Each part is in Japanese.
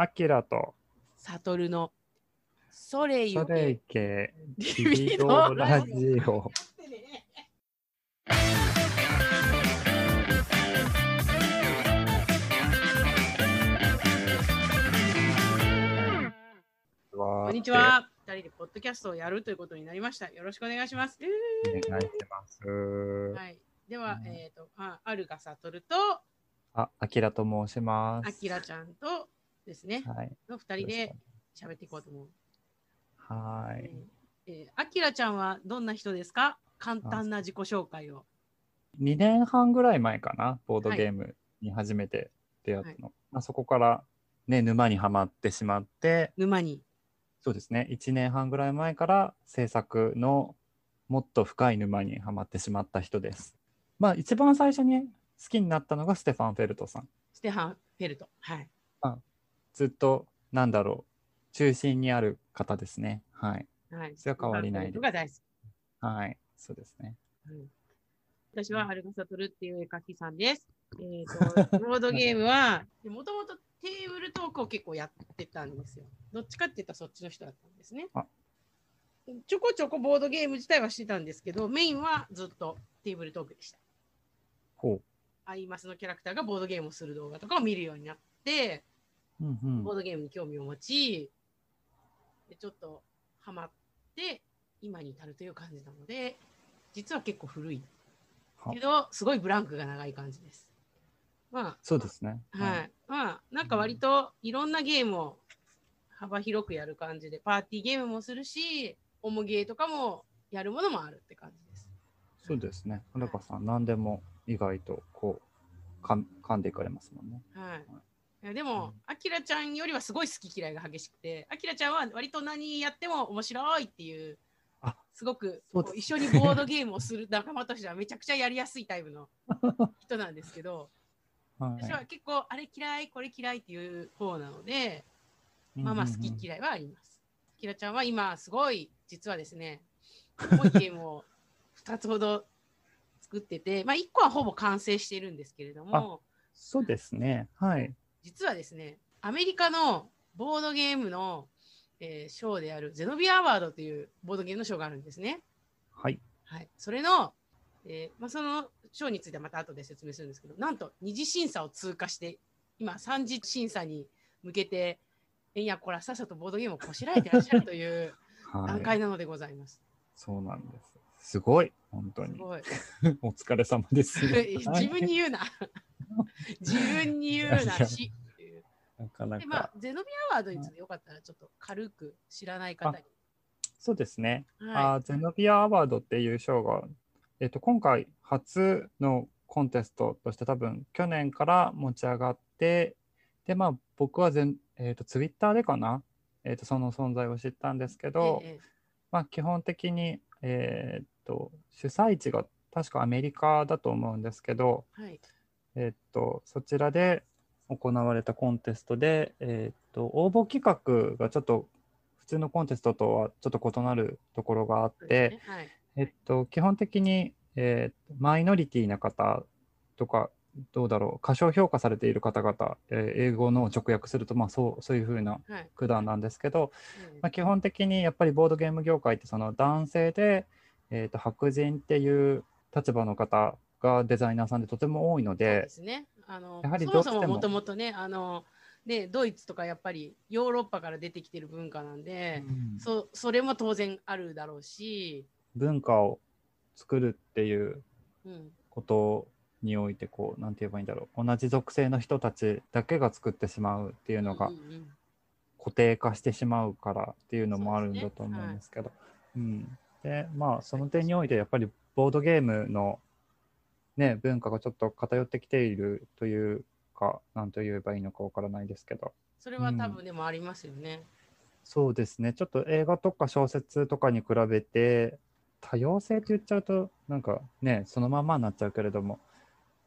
アキラとサトルのソレイユソレイケリリビドラジオ。こんにちは。二人でポッドキャストをやるということになりました。よろしくお願いします。お願いします。はい。では、うんえっ、と、あ、アルガサトルとあ、アキラと申します。アキラちゃんとですね、はい。の二人で喋っていこうと思う。はい。えー、アキラちゃんはどんな人ですか？簡単な自己紹介を。2年半ぐらい前かな、ボードゲームに初めて出会ったの。まあ、そこから、ね、沼にはまってしまって、沼に。そうですね、1年半ぐらい前から制作のもっと深い沼にはまってしまった人です。まあ、一番最初に好きになったのがステファン・フェルトさん。ステファン・フェルト。はい。ずっと、なんだろう、中心にある方ですね。はい。はい。それは変わりないです。はい。そうですね。うん私はアルガサトルっていう絵描きさんです。えっ、と、ボードゲームは、もともとテーブルトークを結構やってたんですよ。どっちかって言ったらそっちの人だったんですねあ。ちょこちょこボードゲーム自体はしてたんですけど、メインはずっとテーブルトークでした。ほアイマスのキャラクターがボードゲームをする動画とかを見るようになって、う。うんうんボードゲームに興味を持ち、でちょっとハマって、今に至るという感じなので、実は結構古いはけど、すごいブランクが長い感じです。まそうですね。あ、はい。まあ、なんか割といろんなゲームを幅広くやる感じで、パーティーゲームもするし、オモゲーとかもやるものもあるって感じです。そうですね。はるかさん、何でも意外とこう、かん噛んでいかれますもんね。はい。いやでも、あきらちゃんよりはすごい好き嫌いが激しくて、あきらちゃんは割と何やっても面白いっていうあ、すごくす一緒にボードゲームをする仲間としてはめちゃくちゃやりやすいタイプの 人なんですけど、はい。私は結構あれ嫌い、これ嫌いっていう方なので、まあまあ好き嫌いはあります。きらちゃんは今すごい実はですね、重いゲームを2つほど作ってて、まあ1個はほぼ完成しているんですけれども、そうですね。はい。実はですね、アメリカのボードゲームの、えー賞であるゼノビアアワードというボードゲームの賞があるんですね。はい。はい、それの、えーまあ、その賞についてはまた後で説明するんですけど、なんと二次審査を通過して、今三次審査に向けて、えんやこらさっさとボードゲームをこしらえてらっしゃるという はい。段階なのでございます。そうなんです。すごい。本当に。すごい。お疲れ様です。自分に言うな。自分に言うなし。なかなで、まあか。、ゼノビアワードについてよかったら、ちょっと軽く知らない方に。そうですね。はあーゼノビアアワードっていう賞が、えっと、今回初のコンテストとして多分去年から持ち上がって、で、まあ僕はえっと、ツイッターでかな、えっと、その存在を知ったんですけい。ど、ええまあ基本的に、えっと、主催地が確かアメリカだと思うんですけど、はい。えっと、そちらで行われたコンテストで、えっと、応募企画がちょっと普通のコンテストとはちょっと異なるところがあって、ねはい。えっと、基本的に、えーマイノリティな方とか、どうだろう、過小評価されている方々、えー英語の直訳すると、まあ、そうそういうふうなはい。九段なんですけど、ええまあ、基本的にやっぱりボードゲーム業界ってその男性で、えーと白人っていう立場の方がデザイナーさんでとても多いのそうでですね。あのやはりそももそももとも。とね、あのね、ドイツとかやっぱりヨーロッパから出てきてる文化なんで、うん。そそれも当然あるだろうし、文化を作るっていううん、ことにおいてこうなんて言えばいいんだろう。同じ属性の人たちだけが作ってしまうっていうのが固定化してしまうからっていうのもあるんだと思うんですけど。うん。でまあその点においてやっぱりボードゲームのね文化がちょっと偏ってきているというか何と言えばいいのかわからないですけど。それは多分でもありますよね。そうですね。ちょっと映画とか小説とかに比べて多様性って言っちゃうとなんかねそのままになっちゃうけれども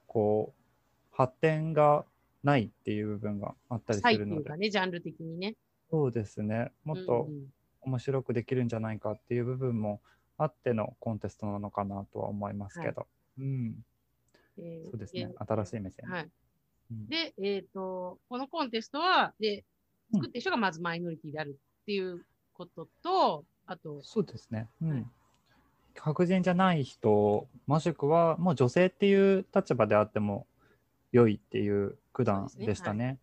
こう発展がないっていう部分があったりするので、いうかね、ジャンル的にね。そうですね。もっとうんうん。面白くできるんじゃないかっていう部分もあってのコンテストなのかなとは思いますけど、うんえーそうですね。で新しい目線で、はい。うん。で、えっ、と、このコンテストは、で、作ってる人がまずマイノリティであるっていうことと、あと、そうですね。うん。はい。白人じゃない人、もしくはもう女性っていう立場であっても良いっていう九段でしたね。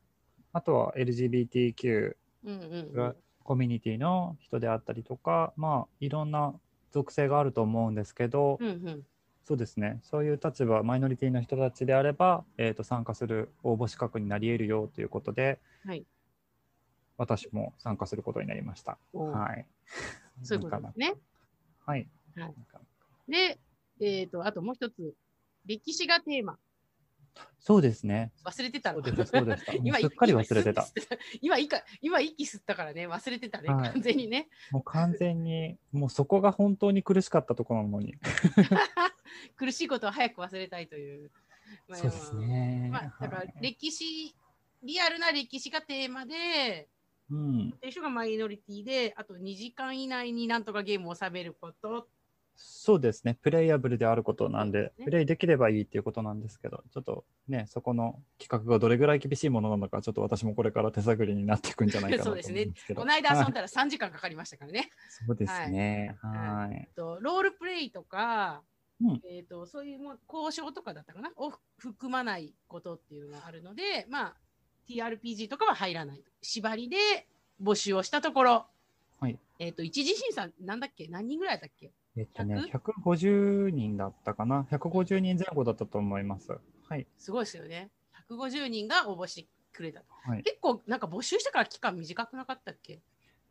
あとは LGBTQ うんうんうがん、コミュニティの人であったりとか、まあいろんな属性があると思うんですけど、うんうん、そうですね。そういう立場、マイノリティの人たちであれば、えー、と参加する応募資格になり得るよということで、はい私も参加することになりました。はい。そういうことですね。はい。はいで、えっ、と、あともう一つ、歴史がテーマ。そうですね。忘れてたの？そうでした、そうでした。も う今すっかり忘れてた。今、今、今息吸ったからね、忘れてたね、はい完全にね。もう完全に、もうそこが本当に苦しかったところなのに。苦しいことを早く忘れたいという。まあそうですね。まあ、だからはい歴史、リアルな歴史がテーマで、うん、で人がマイノリティで、あと2時間以内になんとかゲームを収めること。そうですね。プレイヤブルであることなんで、ねプレイできればいいっていうことなんですけど、ちょっとね、そこの企画がどれぐらい厳しいものなのか、ちょっと私もこれから手探りになっていくんじゃないかなとそう思うんですねですけど。この間遊んはいだら3時間かかりましたからね。そうですね。はい。えっとロールプレイとか、うんえっとそういうもう交渉とかだったかな？を含まないことっていうのがあるので、まあ、TRPG とかは入らない。縛りで募集をしたところ、はいえっと一次審査なんだっけ？何人ぐらいだっけ？えっとね、100 150人だったかな？150人前後だったと思います。はい。すごいですよね。150人が応募してくれたと。はい、結構なんか募集してから期間短くなかったっけ？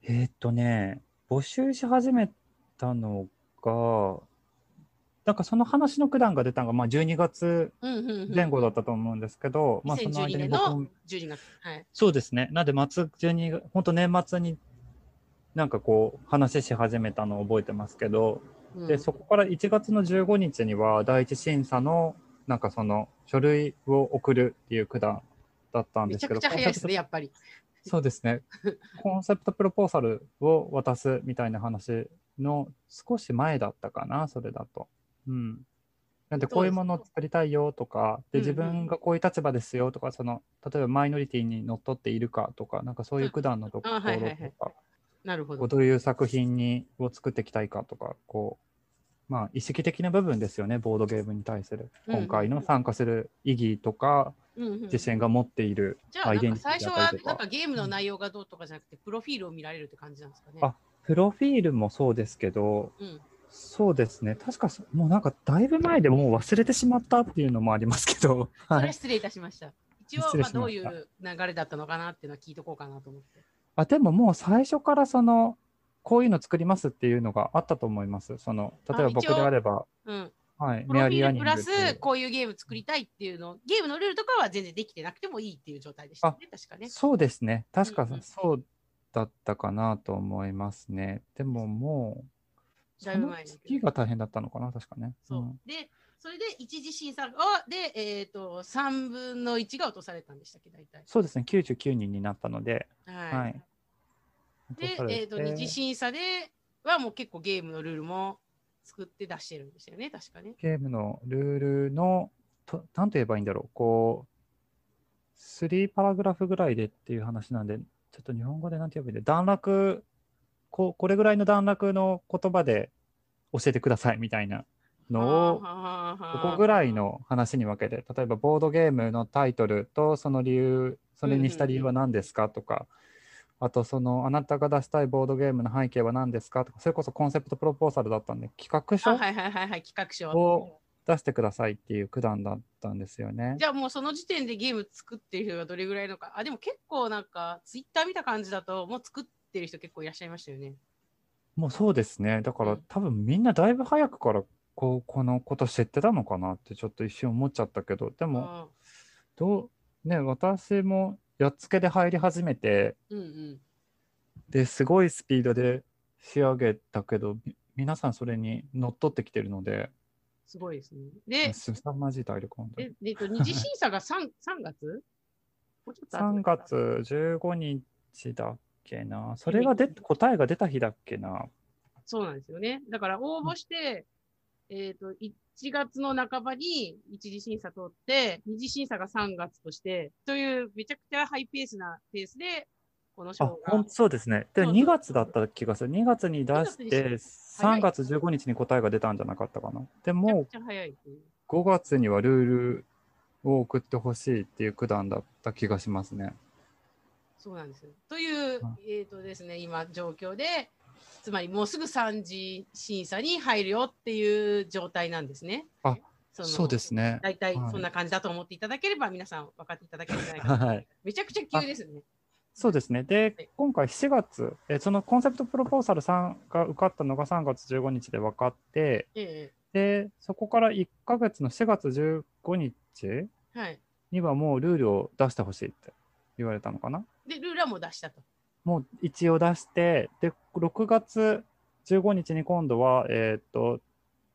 えっとね、募集し始めたのが、なんかその話の九段が出たのが、まあ、12月うんうんうん前後だったと思うんですけど、まあその2012間に年僕もの12月。はい。そうですね。なんで、末12月、本当年末になんかこう、話し始めたのを覚えてますけど、うんで、そこから1月の15日には、第一審査の、なんかその、書類を送るっていう九段だったんめちゃですけど、くちゃ早いですね、やっぱり。そうですね。コンセプトプロポーサルを渡すみたいな話の少し前だったかな、それだと。うん。なんで、こういうものを作りたいよとか、で、自うんうん分がこういう立場ですよとか、その、例えばマイノリティにのっとっているかとか、なんかそういう九段のとこあはいはいはいろとか、なるほど。どういう作品にを作っていきたいかとか、こう、まあ、意識的な部分ですよね、ボードゲームに対する。うんうん今回の参加する意義とか、うんうん自身が持っているアイデンティテ最初ィだったりとか。はなんかゲームの内容がどうとかじゃなくて、プロフィールを見られるって感じなんですかね。あプロフィールもそうですけど、うん、そうですね。確かそ、もうなんかだいぶ前でもう忘れてしまったっていうのもありますけど、そは。れはい失礼いたしました。一応、まあ、どういう流れだったのかなっていうのは聞いとこうかなと思って。あ、でももう最初からその、こういうの作りますっていうのがあったと思います。その、例えば僕であれば、うん、はい、メアリー・アールプラス、こういうゲーム作りたいっていうの、ゲームのルールとかは全然できてなくてもいいっていう状態でしたね、確かね。そうですね。確かそうだったかなと思いますね。でももう、そのぶ前だけど次が大変だったのかな、確かね。そう、んで、それで一次審査がで、えっ、と、3分の1が落とされたんでしたっけ、大体。そうですね。99人になったので、はい。はい。でえっ、と、二次審査ではもう結構ゲームのルールも作って出してるんですよね、確かね。ゲームのルールの、となんと言えばいいんだろう、こう、3パラグラフぐらいでっていう話なんで、ちょっと日本語でなんて言えばいいんだ段落こ、これぐらいの段落の言葉で教えてくださいみたいなのを、ここぐらいの話に分けて、例えばボードゲームのタイトルとその理由、それにした理由は何ですか？とか、あとそのあなたが出したいボードゲームの背景は何ですか？とか、それこそコンセプトプロポーサルだったんで、企画書あはいはいはいはい、企画書。を出してくださいっていう九段だったんですよねじ。ゃあもうその時点でゲーム作ってる人がどれぐらいのか。あ、でも結構なんか、ツイッター見た感じだと、もう作ってる人結構いらっしゃいましたよね。もうそうですね。だからうん多分みんなだいぶ早くからこうこのこと知ってたのかなってちょっと一瞬思っちゃったけど、でもあどう、ね、私もやっつけで入り始めて、ーうんうん。ですごいスピードで仕上げたけど、み皆さんそれに乗っ取ってきてるので、すごいですね。で、すさまじい体力本当にで、でえっと、二次審査が 3, 3 月？もうちょっと後3だった？月15日だっけな。それが出答えが出た日だっけな。そうなんですよね。だから応募して、えっ、と、1月の半ばに一次審査通って、二次審査が3月として、というめちゃくちゃハイペースなペースでこの賞あ、がそうですね。で、そうそう2月だった気がする。2月に出し2て、月早い3月15日に答えが出たんじゃなかったかな。でもくちゃ早いっていう。5月にはルールを送ってほしいっていう九段だった気がしますね。そうなんですよ。というあ、えっ、とですね、今、状況で、つまりもうすぐ3次審査に入るよっていう状態なんですね。あそうですね。大体はいそんな感じだと思っていただければ、皆さん分かっていただけるんじゃないかな。はい。めちゃくちゃ急ですね。そうですね。で、今回7月、えそのコンセプトプロポーザル3が受かったのが3月15日で分かって、えで、そこから1ヶ月の4月15日えはい。にはもうルールを出してほしいって言われたのかな？で、ルールはもう出したと。もう一応出して、で、6月15日に今度は、えーっと、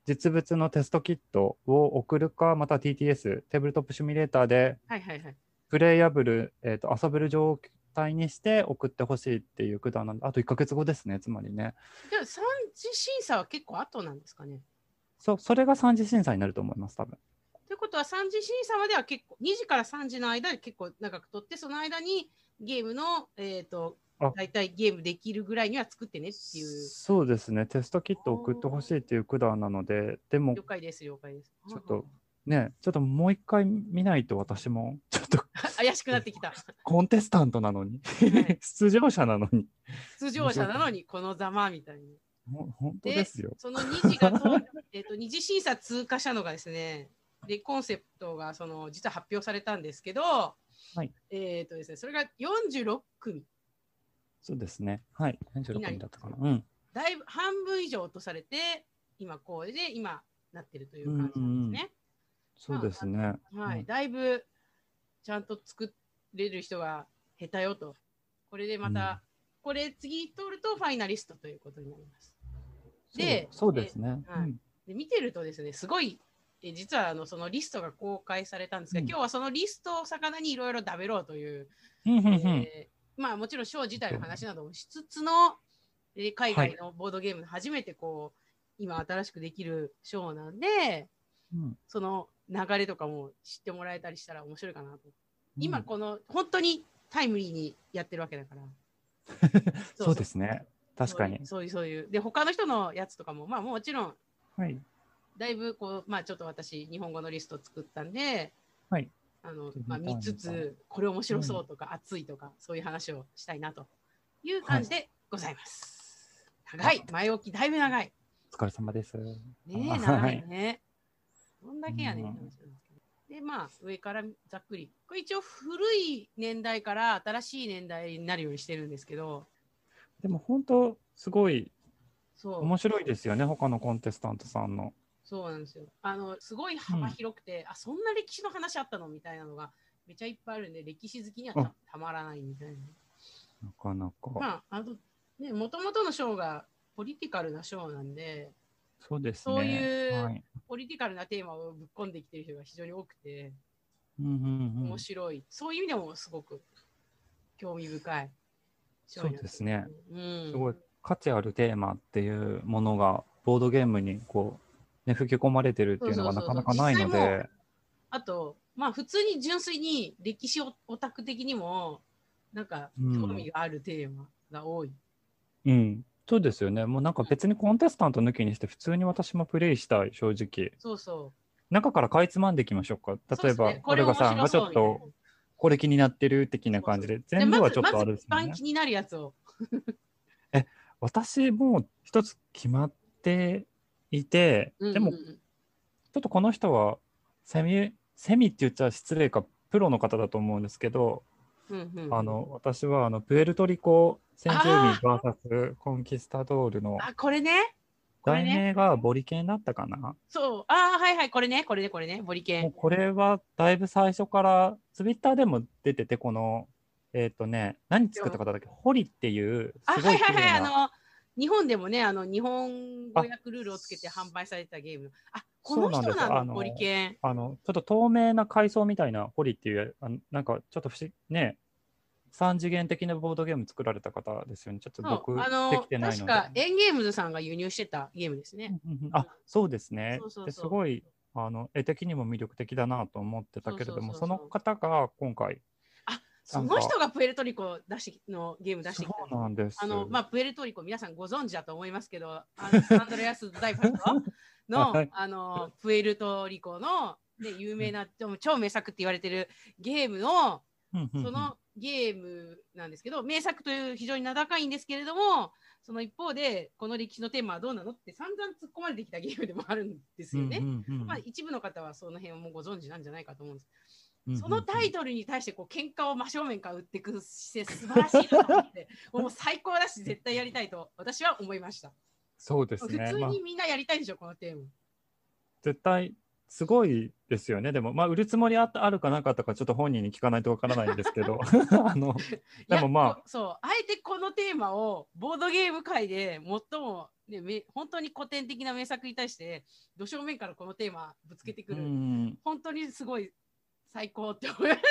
実物のテストキットを送るか、また TTS、テーブルトップシミュレーターではいはいはい。プレイアブル、えーっと遊べる状態にして送ってほしいっていう九段なんで、あと1ヶ月後ですね、つまりね。でも、三次審査は結構後なんですかね？そそれが3次審査になると思います、多分。ということは、3次審査までは結構、2時から3時の間で結構長く取って、その間にゲームの、えっ、とあ、大体ゲームできるぐらいには作ってねっていう。そうですね、テストキット送ってほしいっていう九段なので、でも了解です、了解です。ちょっとね、ちょっともう一回見ないと私も、ちょっと 怪しくなってきた。コンテスタントなのに、はい出場者なのに、出場者なのに、このざまみたいに。ほ本当ですよ。その2次がと、えっと二次審査通過したのがですね、でコンセプトがその実は発表されたんですけど、はいえっ、とですね、それが46組、そうですね。はい。46いない人だったかな。うん。だいぶ半分以上落とされて、今こうで今なってるという感じなんですね。そうですね。はい、うんだいぶちゃんと作れる人が下手よと。これでまた、これ次通るとファイナリストということになります。でそうですね。はいうんで見てるとですね、すごい、え実はあのそのリストが公開されたんですが、うん今日はそのリストを魚にいろいろ食べろうという、うんうんうんえーまあもちろんショー自体の話などもしつつの、えー海外のボードゲームで初めてこう、今新しくできるショーなんで、うんその流れとかも知ってもらえたりしたら面白いかなと。うん今この本当にタイムリーにやってるわけだから。そうですね。確かに。そういうそういうそういう。で、他の人のやつとかも、まあもちろんはい。だいぶこう、まあ、ちょっと私、日本語のリスト作ったんで、はいあのまあ、見つつ、これ面白そうとか、熱いとか、そういう話をしたいなという感じでございます。長い、前置きだいぶ長い。お疲れ様です。ねえ、あ長はいいね。どんだけやねんうんって話なんですけど。で、まあ、上からざっくり。これ一応古い年代から新しい年代になるようにしてるんですけど、でも本当、すごい。面白いですよね、他のコンテスタントさんの。そうなんですよ。あの、すごい幅広くて、あ、そんな歴史の話あったのみたいなのがめちゃいっぱいあるんで、歴史好きにはたあたまらないみたいな。なかなか。まあ、あと、ね、もともとのショーがポリティカルなショーなんで、そうですね。そういうはいポリティカルなテーマをぶっ込んできてる人が非常に多くて、うんうんうん面白い。そういう意味でもすごく興味深いショーになってます。そうですねうん。すごい価値あるテーマっていうものがボードゲームにこう、ね、吹き込まれてるっていうのがなかなかないので、あと、まあ普通に純粋に歴史オオタク的にも、なんかうん興味があるテーマが多い。うん、そうですよね。もうなんか別にコンテスタント抜きにして普通に私もプレイしたい、正直。そうそ中からかいつまんでいきましょうか。う。例えば、そうですねオルガさんがちょっとこれ気になってる的な感じで、全部はちょっとあるんですよね一番。気になるやつを。私もう一つ決まっていて、でもちょっとこの人はセミ、セミって言っちゃ失礼か、プロの方だと思うんですけど、うんうんうんあの私はあのプエルトリコ先住民 VS コンキスタドールのあ、これね？題ね？名がボリケンだったかな。そう。あーはいはい。これね。これね。これね。ボリケン。これはだいぶ最初からツイッターでも出てて、この、えっ、とね、何作った方だっけ、ホリっていう、あ、すごはいはいはい。い綺麗な、あの、日本でもね、あの、日本語訳ルールをつけて販売されてたゲーム。あ、この人なのなのボリケン。あの、ちょっと透明な階層みたいなホリっていう、あのなんかちょっと不思議、ね、三次元的なボードゲーム作られた方ですよね。ちょっと僕あのできてないので。確かエンゲームズさんが輸入してたゲームですね。うんうんうんあそうですねすごいあの絵的にも魅力的だなと思ってたけれどもその方が今回あその人がプエルトリコ出しのゲーム出してきたなんです。あの、まあ、プエルトリコ皆さんご存知だと思いますけど、あのサンドレアス・ダイファルトの はいあのプエルトリコの、ね、有名な超名作って言われてるゲームのそのゲームなんですけど、名作という非常に名高いんですけれども、その一方で、この歴史のテーマはどうなのって散々突っ込まれてきたゲームでもあるんですよね。まあ、一部の方はその辺をもうご存知なんじゃないかと思うんです。そのタイトルに対してこう喧嘩を真正面から打っていく姿勢素晴らしいなと思って、もう最高だし絶対やりたいと私は思いました。そうです普ね。まあ通にみんなやりたいでしょ、このテーマ。絶対すごいですよね。でも、まあ、売るつもりあったあるかなかったか、ちょっと本人に聞かないとわからないんですけど、あの、でもまあそうあえてこのテーマをボードゲーム界で最も、ね、め本当に古典的な名作に対してど正面からこのテーマぶつけてくうる、ん、本当にすごい最高って思いました。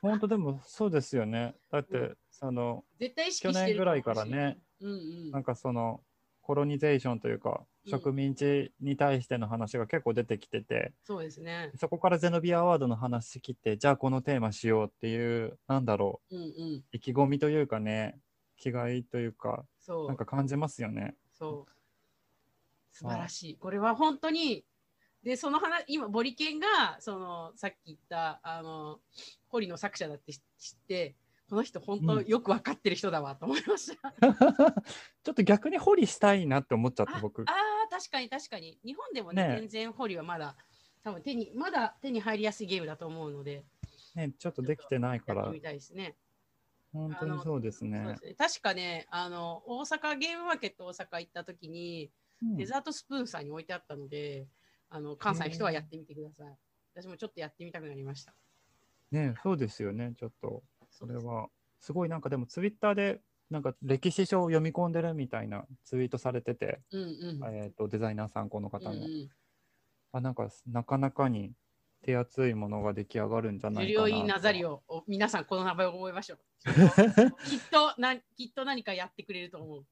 本当でもそうですよね。だって、うん。その、絶対去年ぐらいからね、うんうん。なんかその、コロニゼーションというか、うん。植民地に対しての話が結構出てきてて、そうですね。そこからゼノビアアワードの話来て、じゃあこのテーマしようっていう、なんだろう、うんうん。意気込みというかね、気概というか、そう。なんか感じますよね。そう。素晴らしい。これは本当にでその話今ボリケンがそのさっき言ったあの堀の作者だって知ってこの人本当うん。よく分かってる人だわと思いました、ちょっと逆に掘りしたいなって思っちゃったあ僕。あー確かに確かに。日本でもねね全然ホリはまだ多分手にまだ手に入りやすいゲームだと思うのでね、ちょっとできてないから。み、たいですね。本当にそうですね。ね。確かねあの大阪ゲームマーケット大阪行った時に、うん。デザートスプーンさんに置いてあったのであの関西の人はやってみてください。私もちょっとやってみたくなりました。ね、そうですよね、ちょっと。それは、すごいなんかでもツイッターで、なんか歴史書を読み込んでるみたいなツイートされてて、うんうん。えー、とデザイナーさんこの方の、うんうんあなんかなかなかに手厚いものが出来上がるんじゃないかなリオイ・ナザリオ。皆さんこの名前を覚えましょう。きっとなきっと何かやってくれると思う。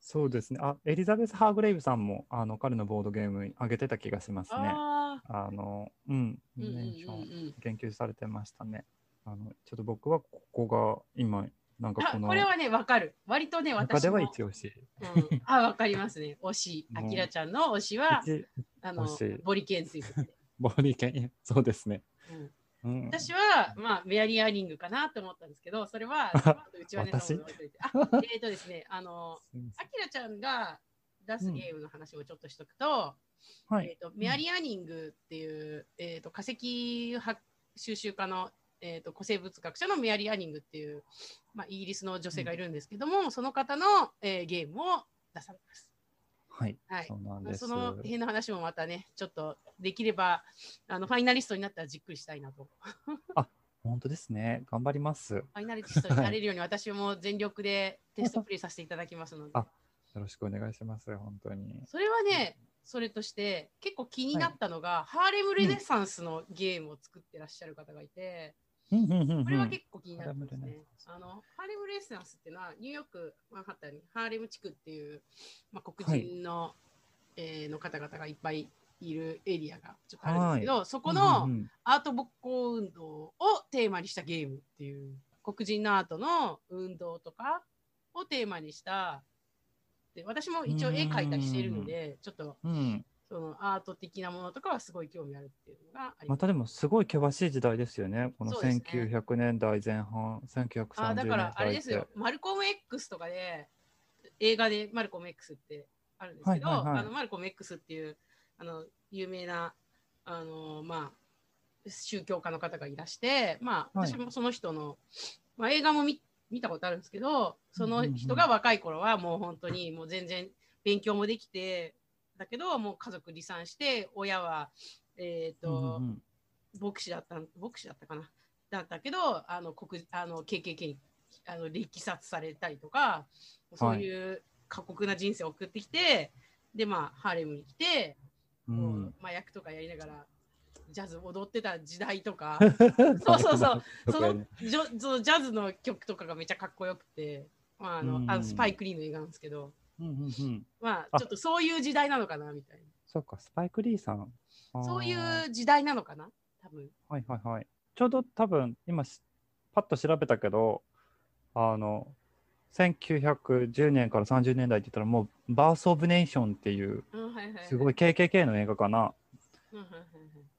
そうですね。あ、エリザベス・ハーグレイブさんもあの彼のボードゲームに上げてた気がしますね。ああの、うん、メンション言及されてましたね。あのちょっと僕はここが今、なんかあこのこれはね、わかる。割とね、私も中では一押し。うん、あ、わかりますね。推し。あきらちゃんの推しは、一あのボリケンということで。ボディケン、そうですね。うんうん、私は、まあ、メアリーアーリングかなと思ったんですけど、それは、うちはね、私？あ、えっとですね、あの、あきらちゃんが出すゲームの話をちょっとしとくと、はい。えっと、メアリーアーニングっていう、えっと、化石発収集家の、えっと、古生物学者のメアリー・アーニングっていう、まあ、イギリスの女性がいるんですけども、その方の、えーゲームを出されます。はい。はいそうなんです。その辺の話もまたね、ちょっとできればあのファイナリストになったらじっくりしたいなと。本当ですね。頑張ります。よファイナリストになれるように私も全力でテストプレイさせていただきますので あ。ろしくお願いします。本当に。それはね、それとして結構気になったのが、ハーレムレネサンスのゲームを作ってらっしゃる方がいて、これは結構気になったんですね。あのハーレムレネサンスっていうのはニューヨーク、マンハッタンにハーレム地区っていう、まあ、黒人の,、えーの方々がいっぱいいるエリアがちょっとあるんですけど、そこの、うんうんアート木工運動をテーマにしたゲームっていう黒人のアートの運動とかをテーマにした。で私も一応絵描いたりしているのでちょっとうん、そのアート的なものとかはすごい興味あるっていうのがありま。たでもすごい険しい時代ですよね。このそうですね1900年代前半、1930あだ年代からあれですよ。マルコム X とかで映画でマルコム X ってあるんですけど、はいはいはいあのマルコム X っていうあの有名なあのまあ宗教家の方がいらして、まあ、はい私もその人の、まあ、映画も見見たことあるんですけどその人が若い頃はもう本当にもう全然勉強もできてだけどもう家族離散して親はえっ、と、うんうんうん。牧師だった牧師だったかな。だったけどあの国あの KKK にあの力殺されたりとかそういう過酷な人生を送ってきて、でまあハーレムに来て、うん。麻薬とかやりながらジャズ踊ってた時代とか。そそうそう。そうそのジョそのジャズの曲とかがめちゃかっこよくて、まあ、あのうん。あのスパイク・リーの映画なんですけど、うんうんうん。まあ、あ。ちょっとそういう時代なのかなみたいそうか、スパイク・リーさん。なそういう時代なのかな多分。はいはいはい。ちょうど多分今しパッと調べたけど、あの、1910年から30年代って言ったらもうバース・オブ・ネーションっていうすごい KKK の映画かな。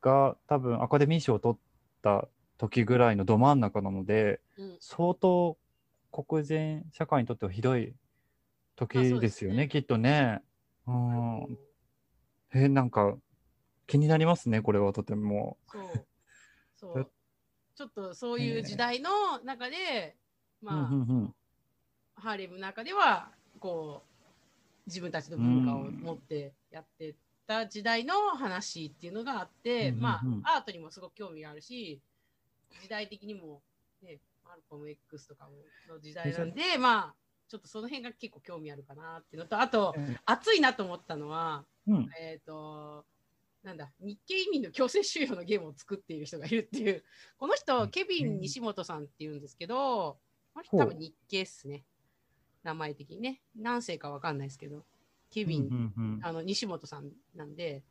が多分アカデミー賞を取った時ぐらいのど真ん中なのでうん。相当黒人社会にとってはひどい時でよね、ねきっとね。うん。え、なんか気になりますね、これはとても。そう。そう。ちょっとそういう時代の中で、まあ、うんうんうんハーレムの中では、こう、自分たちの文化を持ってやってた時代の話っていうのがあって、うんうんうんまあ、アートにもすごく興味があるし、時代的にも、ね、マルコム X とかもの時代なんで、まあ、ちょっとその辺が結構興味あるかなっていうのと、あと、熱いなと思ったのは、うんえっ、と、なんだ、日系移民の強制収容のゲームを作っている人がいるっていう、この人、ケビン西本さんっていうんですけど、この人多分日系っすね。名前的にね。何世かわかんないですけど、ケビン、うんうんうんあの西本さんなんで、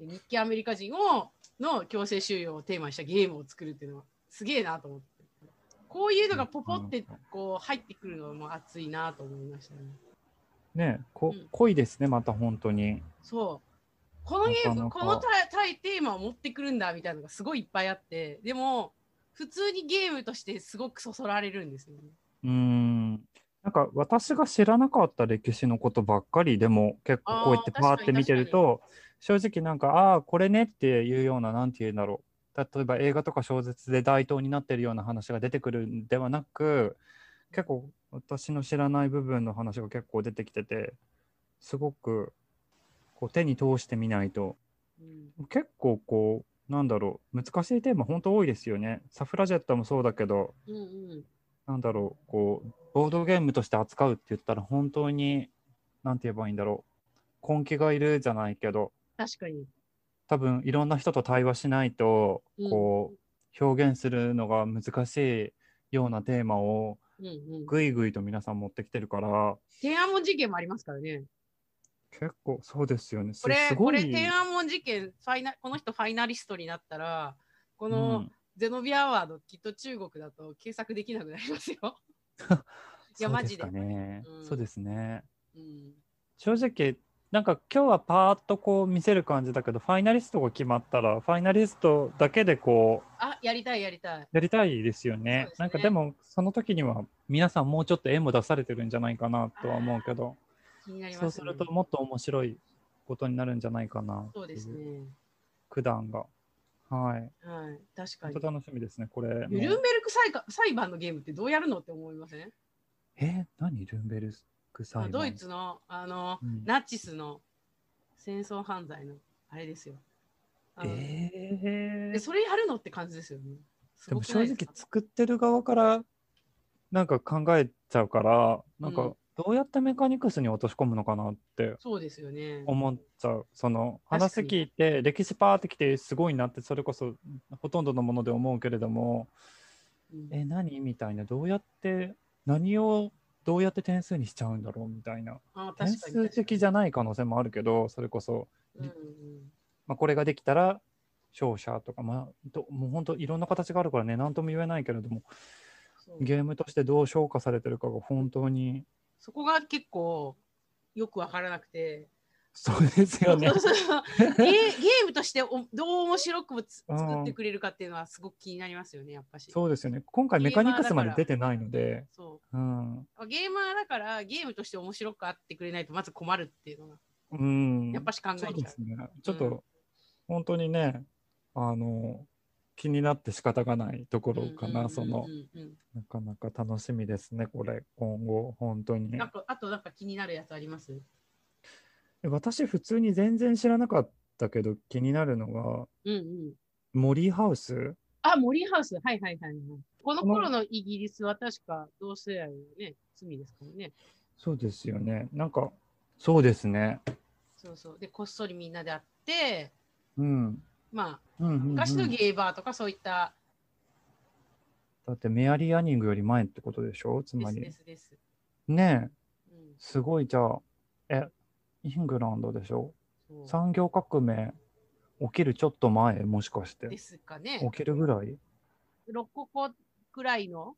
で日系アメリカ人をの強制収容をテーマにしたゲームを作るっていうのは、すげえなと思って。こういうのがポポってこう入ってくるのも熱いなと思いましたね。ねこうん濃いですね、また本当に。そう。このゲーム、このタイタイテーマを持ってくるんだみたいなのがすごいいっぱいあって、でも、普通にゲームとしてすごくそそられるんですよね。うーん。なんか私が知らなかった歴史のことばっかりでも結構こうやってパーって見てると正直なんかああーこれねっていうようななんて言うんだろう例えば映画とか小説で大東になってるような話が出てくるんではなく結構私の知らない部分の話が結構出てきててすごくこう手に通してみないとうん、結構こうなんだろう難しいテーマ本当多いですよね。サフラジェットもそうだけどうんうん。なんだろう、こう、ボードゲームとして扱うって言ったら、本当に、なんて言えばいいんだろう、根気がいるじゃないけど、確かに。多分いろんな人と対話しないと、うんこう、表現するのが難しいようなテーマを。ぐいぐいと皆さん持ってきてるから、天安門事件もありますからね。結構そうですよね。すこれ、すごい。これ天安門事件ファイナ、この人ファイナリストになったら、この、うんゼノビアワード、きっと中国だと検索できなくなりますよ。いやマジで。うんそうですね。うん。正直、なんか今日はパーッとこう見せる感じだけど、ファイナリストが決まったら、ファイナリストだけでこう、あ、やりたい、やりたい。やりたいですよね。ねなんかでも、その時には皆さんもうちょっと絵も出されてるんじゃないかなとは思うけど、ね。そうするともっと面白いことになるんじゃないかなそうですね。九段が。はい。はい、確かに。楽しみですね、これ。ルンベルク裁判のゲームってどうやるのって思いません、え何ルンベルあドイツのあの、うん。ナチスの戦争犯罪のあれですよ。えー、でそれやるのって感じですよね。すでも正直作ってる側からなんか考えちゃうから、なんかうん。どうやってメカニクスに落とし込むのかなってそうですよね。思っちゃう。その話に。聞いて歴史パーってきてすごいなってそれこそほとんどのもので思うけれどもうん。え何？みたいな。どうやって何をどうやって点数にしちゃうんだろうみたいな。あ点数的じゃない可能性もあるけどそれこそ、うんうんまあ、これができたら勝者とか、まあ、どもう本当いろんな形があるからね何とも言えないけれどもゲームとしてどう消化されてるかが本当に。そこが結構よくわからなくて。そうですよねゲーゲームとしておどう面白く作ってくれるかっていうのはすごく気になりますよね、やっぱし。そうですよね。今回メカニクスまで出てないので、そううん、ゲーマーだからゲームとして面白くあってくれないとまず困るっていうのがうん、やっぱし考えちゃ。そううですね。ちょっと、うん本当にね、あの、気になって仕方がないところかな、そのなかなか楽しみですね、これ、今後、本当にうん。なんかあとなんか気になるやつあります？私、普通に全然知らなかったけど、気になるのが、うんうん。森ハウス？あ、森ハウス。はいはいはいはい。この頃のイギリスは確か同性愛のね、罪ですからね。そうですよね。なんか、そうですね。そうそう。で、こっそりみんなで会って、うん。まあ、うんうんうん昔のゲーバーとかそういった、だってメアリー・アニングより前ってことでしょ？つまり。ですです。ねえ、うん、すごい、じゃあ、え、イングランドでしょ？産業革命起きるちょっと前もしかしてですかね。起きるぐらい？ロココくらいの、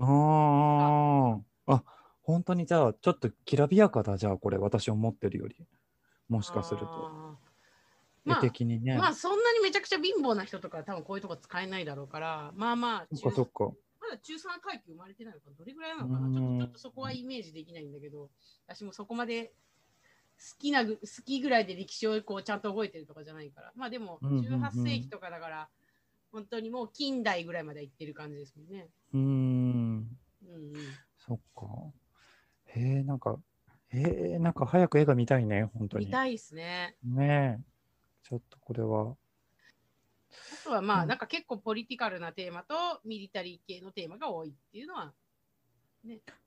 ああ。あ、本当にじゃあ、ちょっときらびやかだ、じゃあ、これ、私思ってるより。もしかすると。絵まあ、的にね。まあそんなにめちゃくちゃ貧乏な人とか多分こういうとこ使えないだろうから、まあまあ、そっかそっか。まだ中3階級生まれてないのかなどれぐらいなのかなちょっとちょっとそこはイメージできないんだけど、私もそこまで好きなぐ、好きぐらいで歴史をこうちゃんと覚えてるとかじゃないから、まあでもうんうんうん18世紀とかだから、本当にもう近代ぐらいまで行ってる感じですもんね。うーん。うんうん、そっか。へえ、なんか、へえ、なんか早く絵が見たいね、本当に。見たいですね。ねえ。ちょっとこれは。あとはまあ、うんなんか結構ポリティカルなテーマとミリタリー系のテーマが多いっていうのは、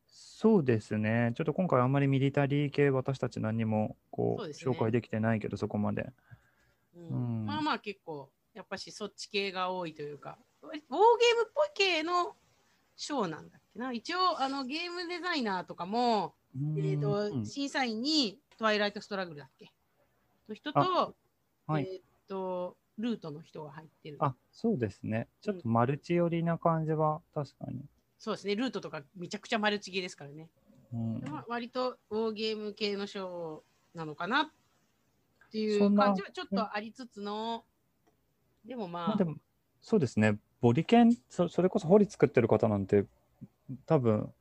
そうですね。ちょっと今回あんまりミリタリー系私たち何にもこう紹介できてないけど、そこまで。うんうんまあまあ結構、やっぱしそっち系が多いというか、ウォーゲームっぽい系のショーなんだっけな？一応、あのゲームデザイナーとかも、えーとうん審査員にトワイライトストラグルだっけ？の人と、はいえっ、と、ルートの人が入ってる。あ、そうですね。ちょっとマルチ寄りな感じは確かに。そうですね、ルートとかめちゃくちゃマルチゲーですからね。うんまあ割とウォーゲーム系のショーなのかなっていうん感じはちょっとありつつの、でもまあ、まあでも、そうですね。ボリケン、そそれこそホリ作ってる方なんて、多分、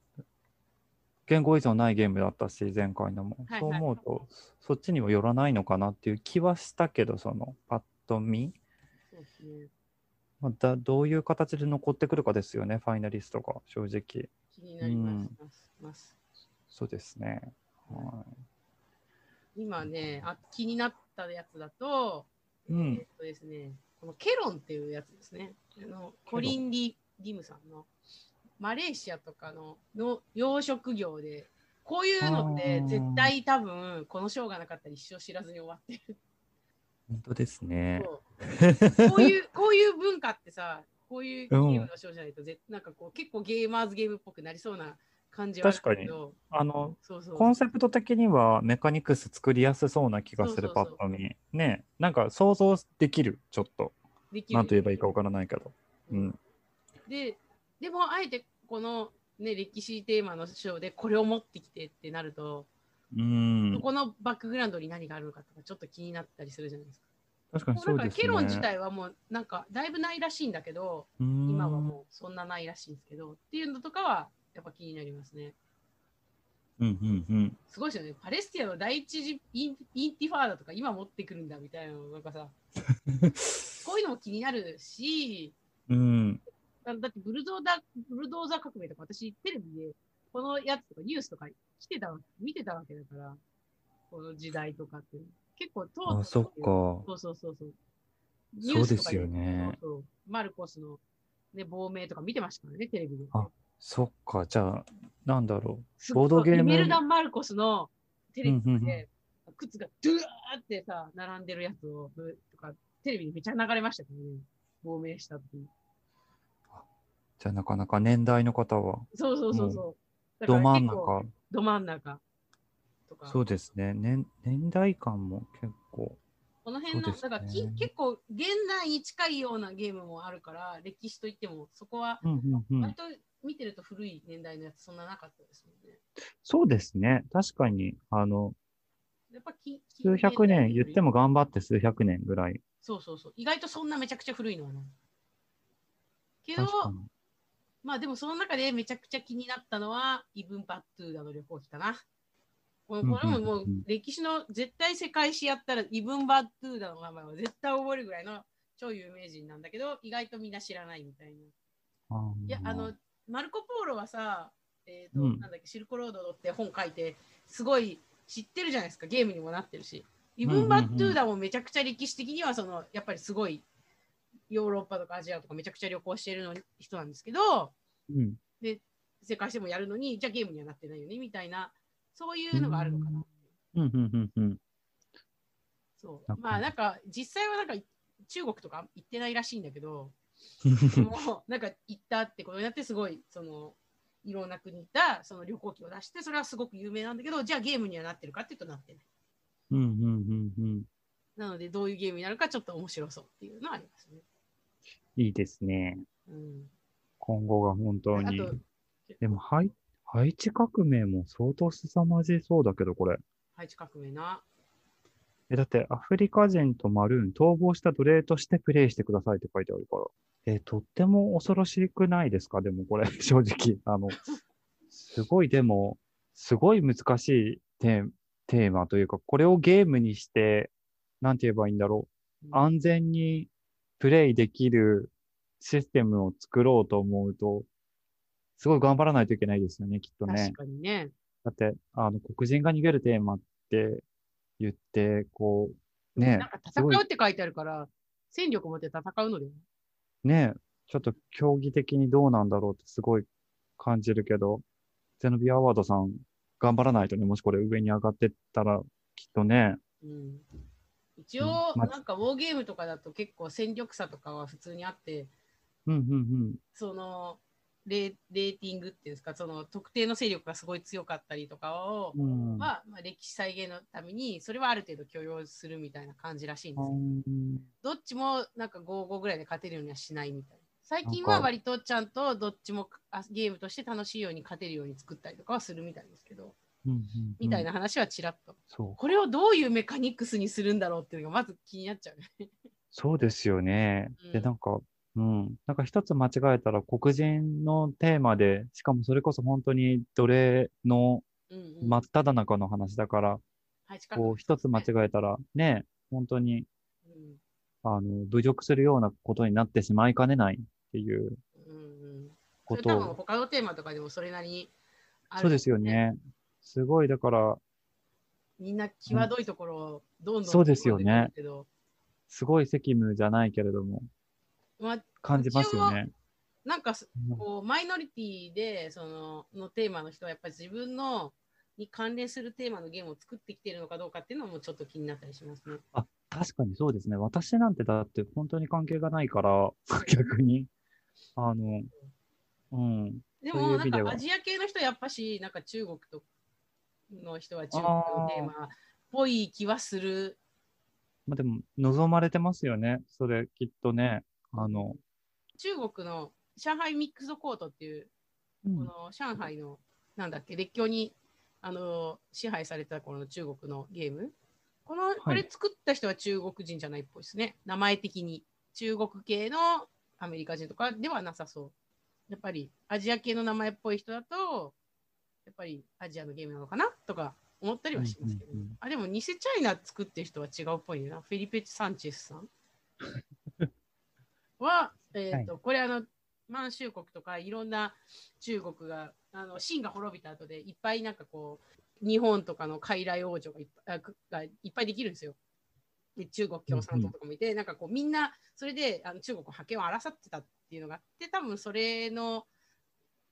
言語依存ないゲームだったし、前回のも。はいそう思うと、そっちには寄らないのかなっていう気はしたけど、その、パッと見。そうですね、まあ、だどういう形で残ってくるかですよね、ファイナリストが、正直。気になります。ますそうですね。は今ねあ、気になったやつだと、うんえーっとですね、このケロンっていうやつですね。あのコリン・リ・リムさんのマレーシアとかのの養殖業で、こういうのって絶対多分この賞がなかったら一生知らずに終わってる。い。本当ですね。そうこういう、こういう文化ってさ、こういうゲうんームの賞じゃないと、ぜなんかこう結構ゲーマーズゲームっぽくなりそうな感じはあるんだけど、あの、コンセプト的にはメカニクス作りやすそうな気がする、パッと見。ねなんか想像できる、ちょっと。なんと言えばいいかわからないけど。うん。で、でもあえてこの、ね、歴史テーマの賞でこれを持ってきてってなると、うんそ。このバックグラウンドに何があるのかとかちょっと気になったりするじゃないですか。確かにそうですね。ケロン自体はもうなんかだいぶないらしいんだけど、うん今はもうそんなないらしいんですけど、っていうのとかはやっぱ気になりますね。うんうんうん。すごいですよね。パレスチナの第一次インインティファーダとか今持ってくるんだみたいなのなんかさ、こういうのも気になるし、うん。だだってブルドーザブルドーザー革命とか私テレビでこのやつとかニュースとか来てた見てたわけだから、この時代とかって。結構通ってあ、そっか。そうそうそうそう。そうですよねマルコスの、ね、亡命とか見てましたからね、テレビで。あそっか。じゃあ、なんだろすごいボードゲームイメルダン・マルコスのテレビうんうんで、靴がドゥワーってさ、並んでるやつを、ぶとか、テレビでめっちゃ流れましたけどね。亡命した時に。う。じゃあ、なかなか年代の方は、そうそうそうそう。どら真ん中。ど真ん中とか。そうですね。年年代感も結構。この辺の、ねだからき結構現代に近いようなゲームもあるから、歴史といっても、そこはうんうんうん割。と見てると古い年代のやつ、そんななかったですもんね。そうですね。確かに、あの、やっぱき数百年、言ってもが。頑張って数百年ぐらい。そうそうそう。意外とそんなめちゃくちゃ古いのはない。けど。まあでもその中でめちゃくちゃ気になったのは、イブン・パットゥーダの旅行記かな。これこれももう歴史の絶対世界史やったらイブン・バットゥーダの名前は絶対覚えるぐらいの超有名人なんだけど、意外とみんな知らないみたいな。いや、あの、マルコ・ポーロはさ、えーとうんなんだっけ、シルクロードって本書いて、すごい知ってるじゃないですか、ゲームにもなってるし。イブン・バットゥーダもめちゃくちゃ歴史的には、その、やっぱりすごい、ヨーロッパとかアジアとかめちゃくちゃ旅行してるの人なんですけど、うん。世界史でもやるのに、じゃあゲームにはなってないよね、みたいな、そういうのがあるのかな。うんうんうんうん。そうまあなんか実際はなんか中国とか行ってないらしいんだけど、もうなんか行ったってことになってすごいそのいろんな国行ったその旅行記を出してそれはすごく有名なんだけどじゃあゲームにはなってるかっていうとなってない。うんうんうんうん。なのでどういうゲームになるかちょっと面白そうっていうのはありますね。いいですね。うん、今後が本当に。でも、ハイ、ハイチ革命も相当凄まじそうだけど、これ。配置革命な。え、だって、アフリカ人とマルーン、逃亡した奴隷としてプレイしてくださいって書いてあるから。え、とっても恐ろしくないですか？でもこれ、正直。あの、すごい、でも、すごい難しいテーテーマというか、これをゲームにして、なんて言えばいいんだろう。安全にプレイできるシステムを作ろうと思うと、すごい頑張らないといけないですよね、きっとね確。かにね。だって、あの、黒人が逃げるテーマって言って、こう、ねなんか戦うって書いてあるから、戦力持って戦うので。ねちょっと競技的にどうなんだろうってすごい感じるけど、ゼノビアワードさん、頑張らないとね、もしこれ上に上がってったら、きっとね、うん、一応、うんまなんかウォーゲームとかだと結構戦力差とかは普通にあって、うんうんうん。そのレレーティングっていうんですか、その特定の勢力がすごい強かったりとかを、うん。は、まあ、歴史再現のために、それはある程度許容するみたいな感じらしいんですよ。うんどっちもなんか5-5ぐらいで勝てるようにはしないみたいな。最近は割とちゃんとどっちもあゲームとして楽しいように勝てるように作ったりとかはするみたいですけど、うんうんみたいな話はちらっと。これをどういうメカニクスにするんだろうっていうのがまず気になっちゃうね。そうですよね。で、うんなんか、うん。なんか一つ間違えたら黒人のテーマで、しかもそれこそ本当に奴隷のうんうん。真っ只中の話だから、はい近くこう一つ間違えたら、ね、本当に、うん。あの、侮辱するようなことになってしまいかねないっていううんうんそれことを、多分他のテーマとかでもそれなりにあるそうですよ。ね。すごい、だから、みんな際どいところをどんどんそうですよね。突っ込んでくるけど。すごい責務じゃないけれども、まあ、感じますよね。なんかこうマイノリティでそののテーマの人はやっぱり自分のに関連するテーマのゲームを作ってきているのかどうかっていうのもちょっと気になったりしますね。あ、確かにそうですね。私なんてだって本当に関係がないから、逆に、あの、うん。でもなんかアジア系の人はやっぱしなんか中国との人は中国のテーマっぽい気はする。まあでも、望まれてますよね。それ、きっとね。あの、中国の上海ミックスコートっていううん。この上海のなんだっけ列強にあの支配されたこの中国のゲーム。この、これ作った人は中国人じゃないっぽいですね。名前的に。中国系のアメリカ人とかではなさそう。やっぱりアジア系の名前っぽい人だとやっぱりアジアのゲームなのかなとか思ったりはしますけど、うんうんうんあでも偽チャイナ作ってる人は違うっぽいなフェリペ・サンチェスさんは、えーとこれあの満州国とかいろんな中国があの秦が滅びた後でいっぱいなんかこう日本とかの傀儡王女がいっぱいいっぱいできるんですよ。で中国共産党とかもいて、なんかこうみんなそれであの中国の覇権を争ってたっていうのがあって多分それの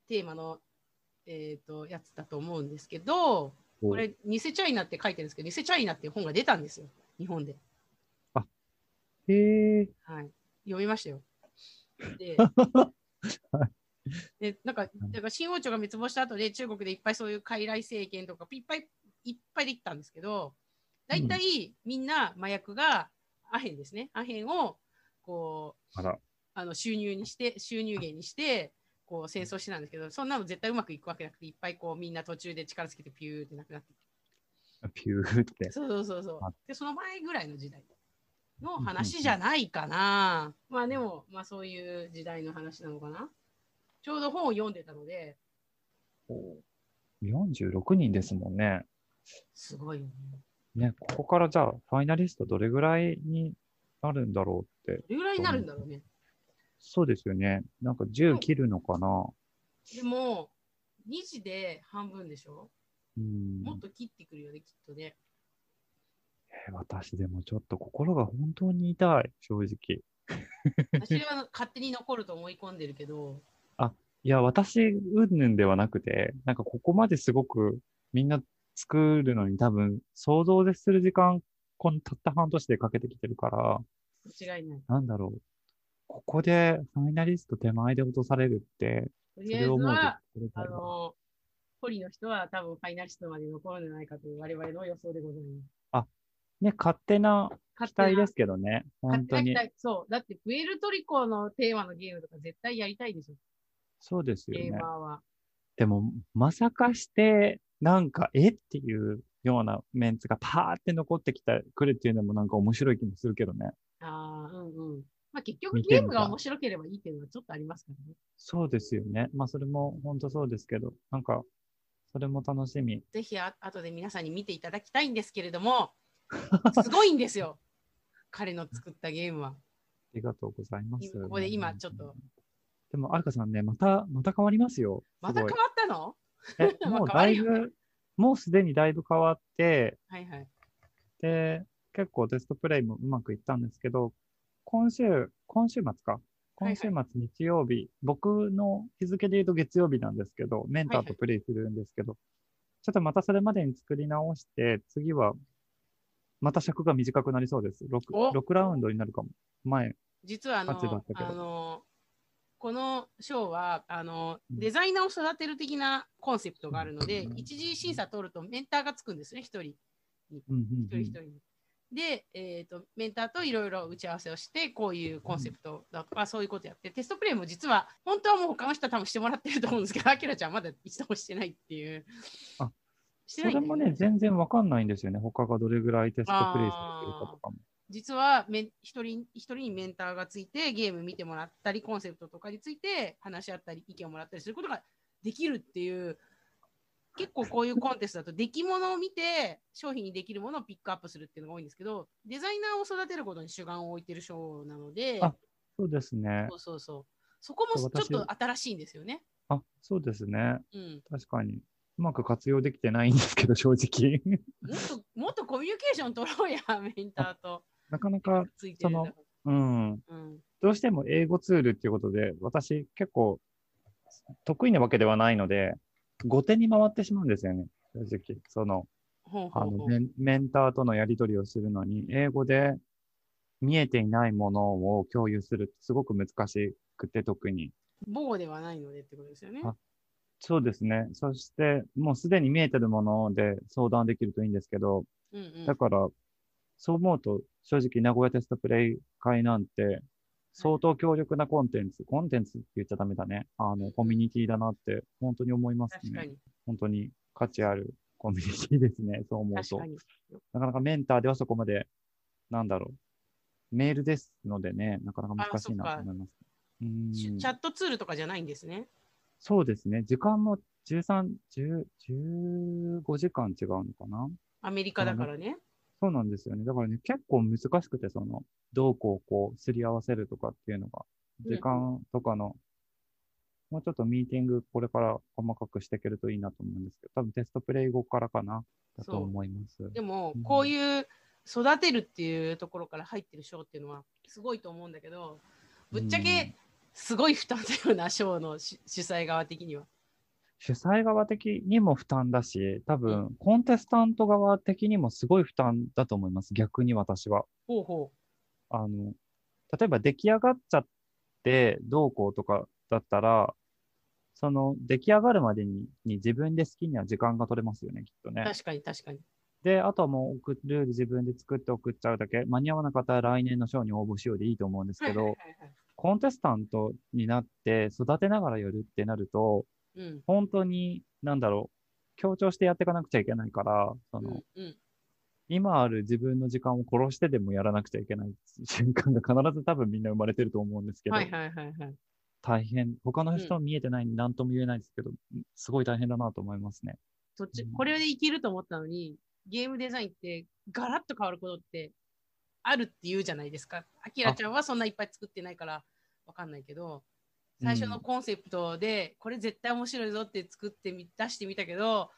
テーマの、えー、とやつだと思うんですけどこれ「偽チャイナ」って書いてるんですけど「偽チャイナ」っていう本が出たんですよ。日本で。へえはい、読みましたよ。で、でなんか、だから新王朝が滅亡した後で中国でいっぱいそういう傀儡政権とかいっぱいいっぱいできたんですけど、大体みんな麻薬がアヘンですね。アヘンをこうあの収入にして、収入源にして、こう戦争してたんですけど、そんなの絶対うまくいくわけなくて、いっぱいこうみんな途中で力つけてピューってなくなってピューって。そうそうそうそうあ。で、その前ぐらいの時代の話じゃないかな。まあでも、まあそういう時代の話なのかな。ちょうど本を読んでたので、46人ですもんね。すごいよね。ね、ここからじゃあ、ファイナリストどれぐらいになるんだろうって。どれぐらいになるんだろうね。そうですよね。なんか10切るのかな。でも、2時で半分でしょうん。もっと切ってくるよね、きっとね。えー私でもちょっと心が本当に痛い、正直。私は 勝手に残ると思い込んでるけど、いや、私、うんぬんではなくて、なんかここまですごくみんな作るのに多分想像でする時間、このたった半年でかけてきてるから、間違いない。なんだろう。ここでファイナリスト手前で落とされるって、そとりあえずれを思うとは、あの、ポリの人は多分ファイナリストまで残るんじゃないかという我々の予想でございます。ね、勝手な期待ですけどね、本当にそう。だって、プエルトリコのテーマのゲームとか絶対やりたいでしょ。そうですよね。でも、まさかして、なんか、えっていうようなメンツがパーって残ってきた、くるっていうのもなんか面白い気もするけどね。ああ、うんうん。まあ結局ゲームが面白ければいいっていうのはちょっとありますからね。そうですよね。まあ、それも本当そうですけど、なんか、それも楽しみ。ぜひあ後で皆さんに見ていただきたいんですけれども、すごいんですよ。彼の作ったゲームは。ありがとうございます。ここで今ちょっと。でも、アルカさんね、また、また変わりますよ。また変わったの？え、まあもうだいぶ、もうすでにだいぶ変わって、はいはい。で、結構テストプレイもうまくいったんですけど、今週、今週末か？今週末日曜日、僕の日付で言うと月曜日なんですけど、メンターとプレイするんですけど、ちょっとまたそれまでに作り直して、次は、また尺が短くなりそうです。6, お6ラウンドになるかも。前。実はあのあのこの賞はあのうんデザイナーを育てる的なコンセプトがあるので、一次審査通るとメンターがつくんですね、一人。うんうん一人一人に。で、えーと、メンターといろいろ打ち合わせをして、こういうコンセプトだとか、そういうことやって、テストプレイも実は、本当はもう他の人は多分してもらってると思うんですけど、あきらちゃんまだ一度もしてないっていう。あしてないんだよそれもね、全然わかんないんですよね。他がどれぐらいテストプレイされてるかとかも。実はメン一人一人にメンターがついてゲーム見てもらったりコンセプトとかについて話し合ったり意見をもらったりすることができるっていう結構こういうコンテストだと出来物を見て商品にできるものをピックアップするっていうのが多いんですけどデザイナーを育てることに主眼を置いてる賞なのであそうですねそ。うそうそうそこもちょっ私と新しいんですよね。あ、そうですね。うん、確かに。うまく活用できてないんですけど、正直。もっともっとコミュニケーション取ろうやメンターとなかなか、ついてるんだかうん。らうんどうしても英語ツールっていうことで、私結構得意なわけではないので、後手に回ってしまうんですよね。正直。その、ほうほうほうあのメンメンターとのやり取りをするのに、英語で見えていないものを共有するってすごく難しくて、特に。母語ではないのでってことですよね。あそうですね。そして、もうすでに見えてるもので相談できるといいんですけど、うんうんだから、そう思うと、正直、名古屋テストプレイ会なんて、相当強力なコンテンツ、コンテンツって言っちゃダメだね。あの、コミュニティだなって、本当に思いますね。本当に価値あるコミュニティですね。そう思うと。なかなかメンターではそこまで、なんだろう。メールですのでね、なかなか難しいなと思います。うーんチチャットツールとかじゃないんですね。そうですね。時間も13、10 15時間違うのかな？アメリカだからね。そうなんですよね。だからね、結構難しくて、その、どうこうこう、すり合わせるとかっていうのが、うん時間とかの、もうちょっとミーティング、これから細かくしていけるといいなと思うんですけど、多分テストプレイ後からかな、だと思います。でもうん、こういう育てるっていうところから入ってる賞っていうのはすごいと思うんだけど、ぶっちゃけすごい負担だよな、賞の主主催側的には。主催側的にも負担だし、多分、コンテスタント側的にもすごい負担だと思います。逆に私は。ほうほあの、例えば出来上がっちゃってどうこうとかだったら、その出来上がるまでにに自分で好きには時間が取れますよね、きっとう。ね。確かに確かに。で、あとはもう送ルール自分で作って送っちゃうだけ。間に合わなかったら来年の賞に応募しようでいいと思うんですけど、はいはいはいはいコンテスタントになって育てながらやるってなると、うん本当に、なんだろう、強調してやっていかなくちゃいけないから、その、うんうん今ある自分の時間を殺してでもやらなくちゃいけない瞬間が必ず多分みんな生まれてると思うんですけど、はいはいはいはい。大変、他の人見えてないんで何とも言えないですけど、すごい大変だなと思いますね。そっちうんこれで生きると思ったのに、ゲームデザインってガラッと変わることってあるって言うじゃないですか。あきらちゃんはそんないっぱい作ってないからわかんないけど、最初のコンセプトで、これ絶対面白いぞって作ってみ出してみたけど、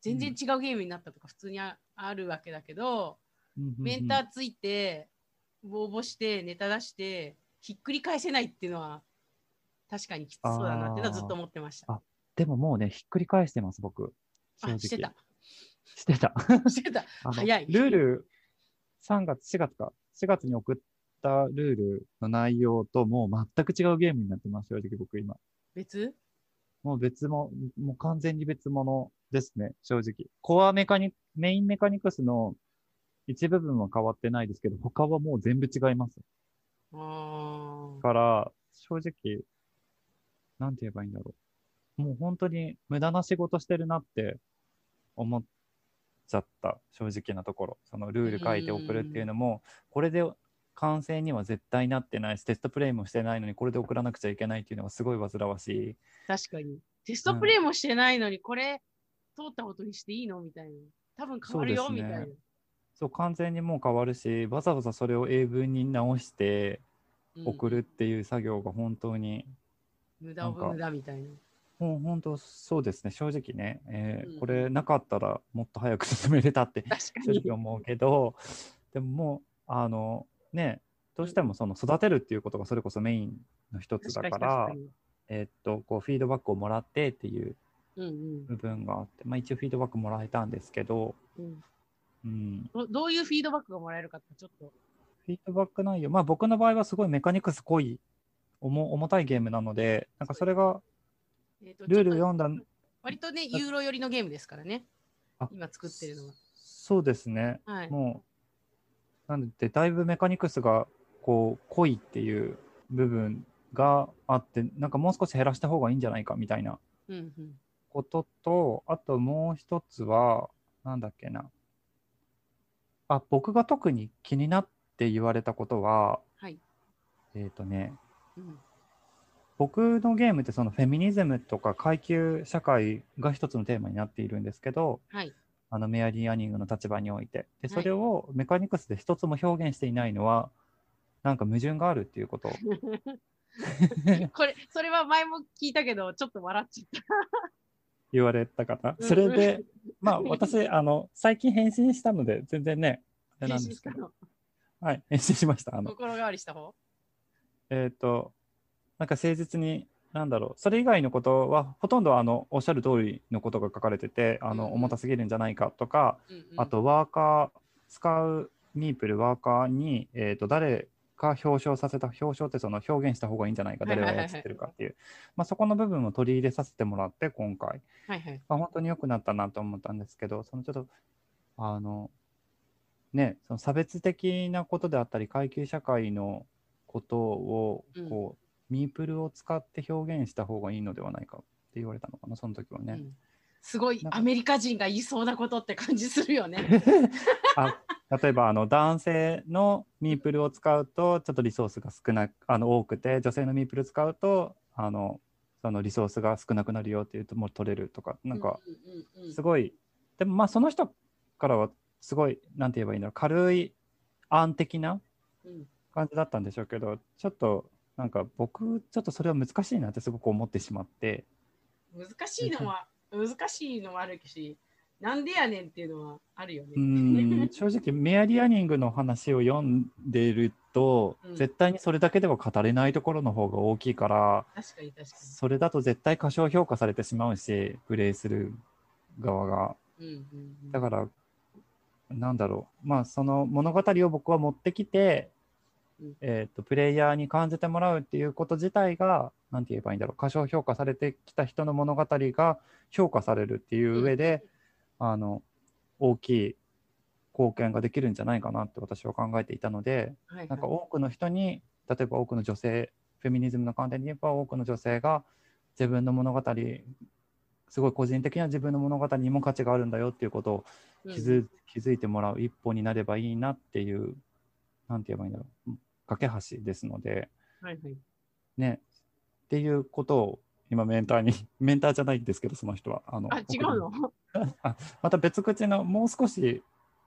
全然違うゲームになったとか普通にああるわけだけど、メンターついて、応募して、ネタ出して、ひっくり返せないっていうのは、確かにきつそうだなってのはずっと思ってました。あでももうね、ひっくり返してます、僕。正直。あ、してた。してた。してた。早いルール、3月、4月か。4月に送ったルールの内容ともう全く違うゲームになってます、正直僕今。別？もう別も、もう完全に別物ですね、正直。コアメカニ、メインメカニクスの一部分は変わってないですけど、他はもう全部違います。あーから、正直、なんて言えばいいんだろう。もう本当に無駄な仕事してるなって思っちゃった、正直なところ。そのルール書いて送るっていうのも、これで完成には絶対なってないし、テストプレイもしてないのに、これで送らなくちゃいけないっていうのがすごい煩わしい。確かに。テストプレイもしてないのに、これ通ったことにしていいのみたいな。多分変わるよ、そうですねみたいな。そう、完全にもう変わるし、わざわざそれを英文に直してうん送るっていう作業が本当に、無駄オブ無駄みたいな。もう本当そうですね、正直ね、えーうんこれなかったらもっと早く進めれたって正に。直思うけど、でももう、あの、ね、どうしてもその育てるっていうことがそれこそメインの一つだ確から、えーっと、こう、フィードバックをもらってっていううんうん部分があって、まあ一応フィードバックもらえたんですけど、うんうん、どどういうフィードバックがもらえるかってちょっと。フィードバック内容、まあ僕の場合はすごいメカニクス濃い、重重たいゲームなので、なんかそれがえーとルール読んだ、割とね、ユーロ寄りのゲームですからね。あ今作ってるのは。そうですね、はい。もう、なんで、だいぶメカニクスがこう濃いっていう部分があって、なんかもう少し減らした方がいいんじゃないかみたいな。ことと、あともう一つは、なんだっけな。あ、僕が特に気になって言われたことは、はい。えっ、とね、うん僕のゲームってそのフェミニズムとか階級社会が一つのテーマになっているんですけど、はい。あのメアリー・アニングの立場において。で、はいそれをメカニクスで一つも表現していないのは、なんか矛盾があるっていうことを これ、それは前も聞いたけど、ちょっと笑っちゃっ言われた方。うんそれで、まあ 私、あの、最近返信したので、全然ね、あた。れなんですけど、はい、返信しました。あの、心変わりした方？えっ、と、なんか誠実に、なんだろう、それ以外のことは、ほとんどあのおっしゃる通りのことが書かれてて、あの、うん。うん重たすぎるんじゃないかとか、うんうん。あと、ワーカー、使うミープル、ワーカーに、えっ、と、誰か表彰させた、表彰ってその表現した方がいいんじゃないか、誰をはいはいはい。はい操ってるかっていう、まあ、そこの部分を取り入れさせてもらって、今回、はいはい。まあ、本当に良くなったなと思ったんですけど、そのちょっと、あの、ね、その差別的なことであったり、階級社会のことをうん。こう、ミープルを使って表現した方がいいのではないかって言われたのかな、その時はね。うん。すごいアメリカ人が言いそうなことって感じするよね。あ例えばあの男性のミープルを使うとちょっとリソースが少なあの多くて女性のミープル使うとあのそのリソースが少なくなるよっていうともう取れるとかなんかすごい。でもまあその人からはすごいなんて言えばいいんだろう軽い案的なうん。感じだったんでしょうけどちょっとなんか僕ちょっとそれは難しいなってすごく思ってしまって。難しいのは難しいのもあるし、なんでやねんっていうのはあるよね。正直メアリー・アニングの話を読んでいると、うん。絶対にそれだけでは語れないところの方が大きいから確かに確かそれだと絶対過小評価されてしまうしプレイする側が。に。うんうんうん。だからなんだろう。まあその物語を僕は持ってきて、うんえー、とプレイヤーに感じてもらうっていうこと自体がなんて言えばいいんだろう過小評価されてきた人の物語が評価されるっていう上で、あの大きい貢献ができるんじゃないかなって私は考えていたのではいはい。なんか多くの人に例えば多くの女性フェミニズムの観点で言えば多くの女性が自分の物語すごい個人的な自分の物語にも価値があるんだよっていうことをうん。気づ,、気づいてもらう一歩になればいいなっていうなんて言えばいいんだろう架け橋ですのではいはい。ねっていうことを今メンターに メンターじゃないんですけどその人は。あのあ、違うの？あ また別口のもう少し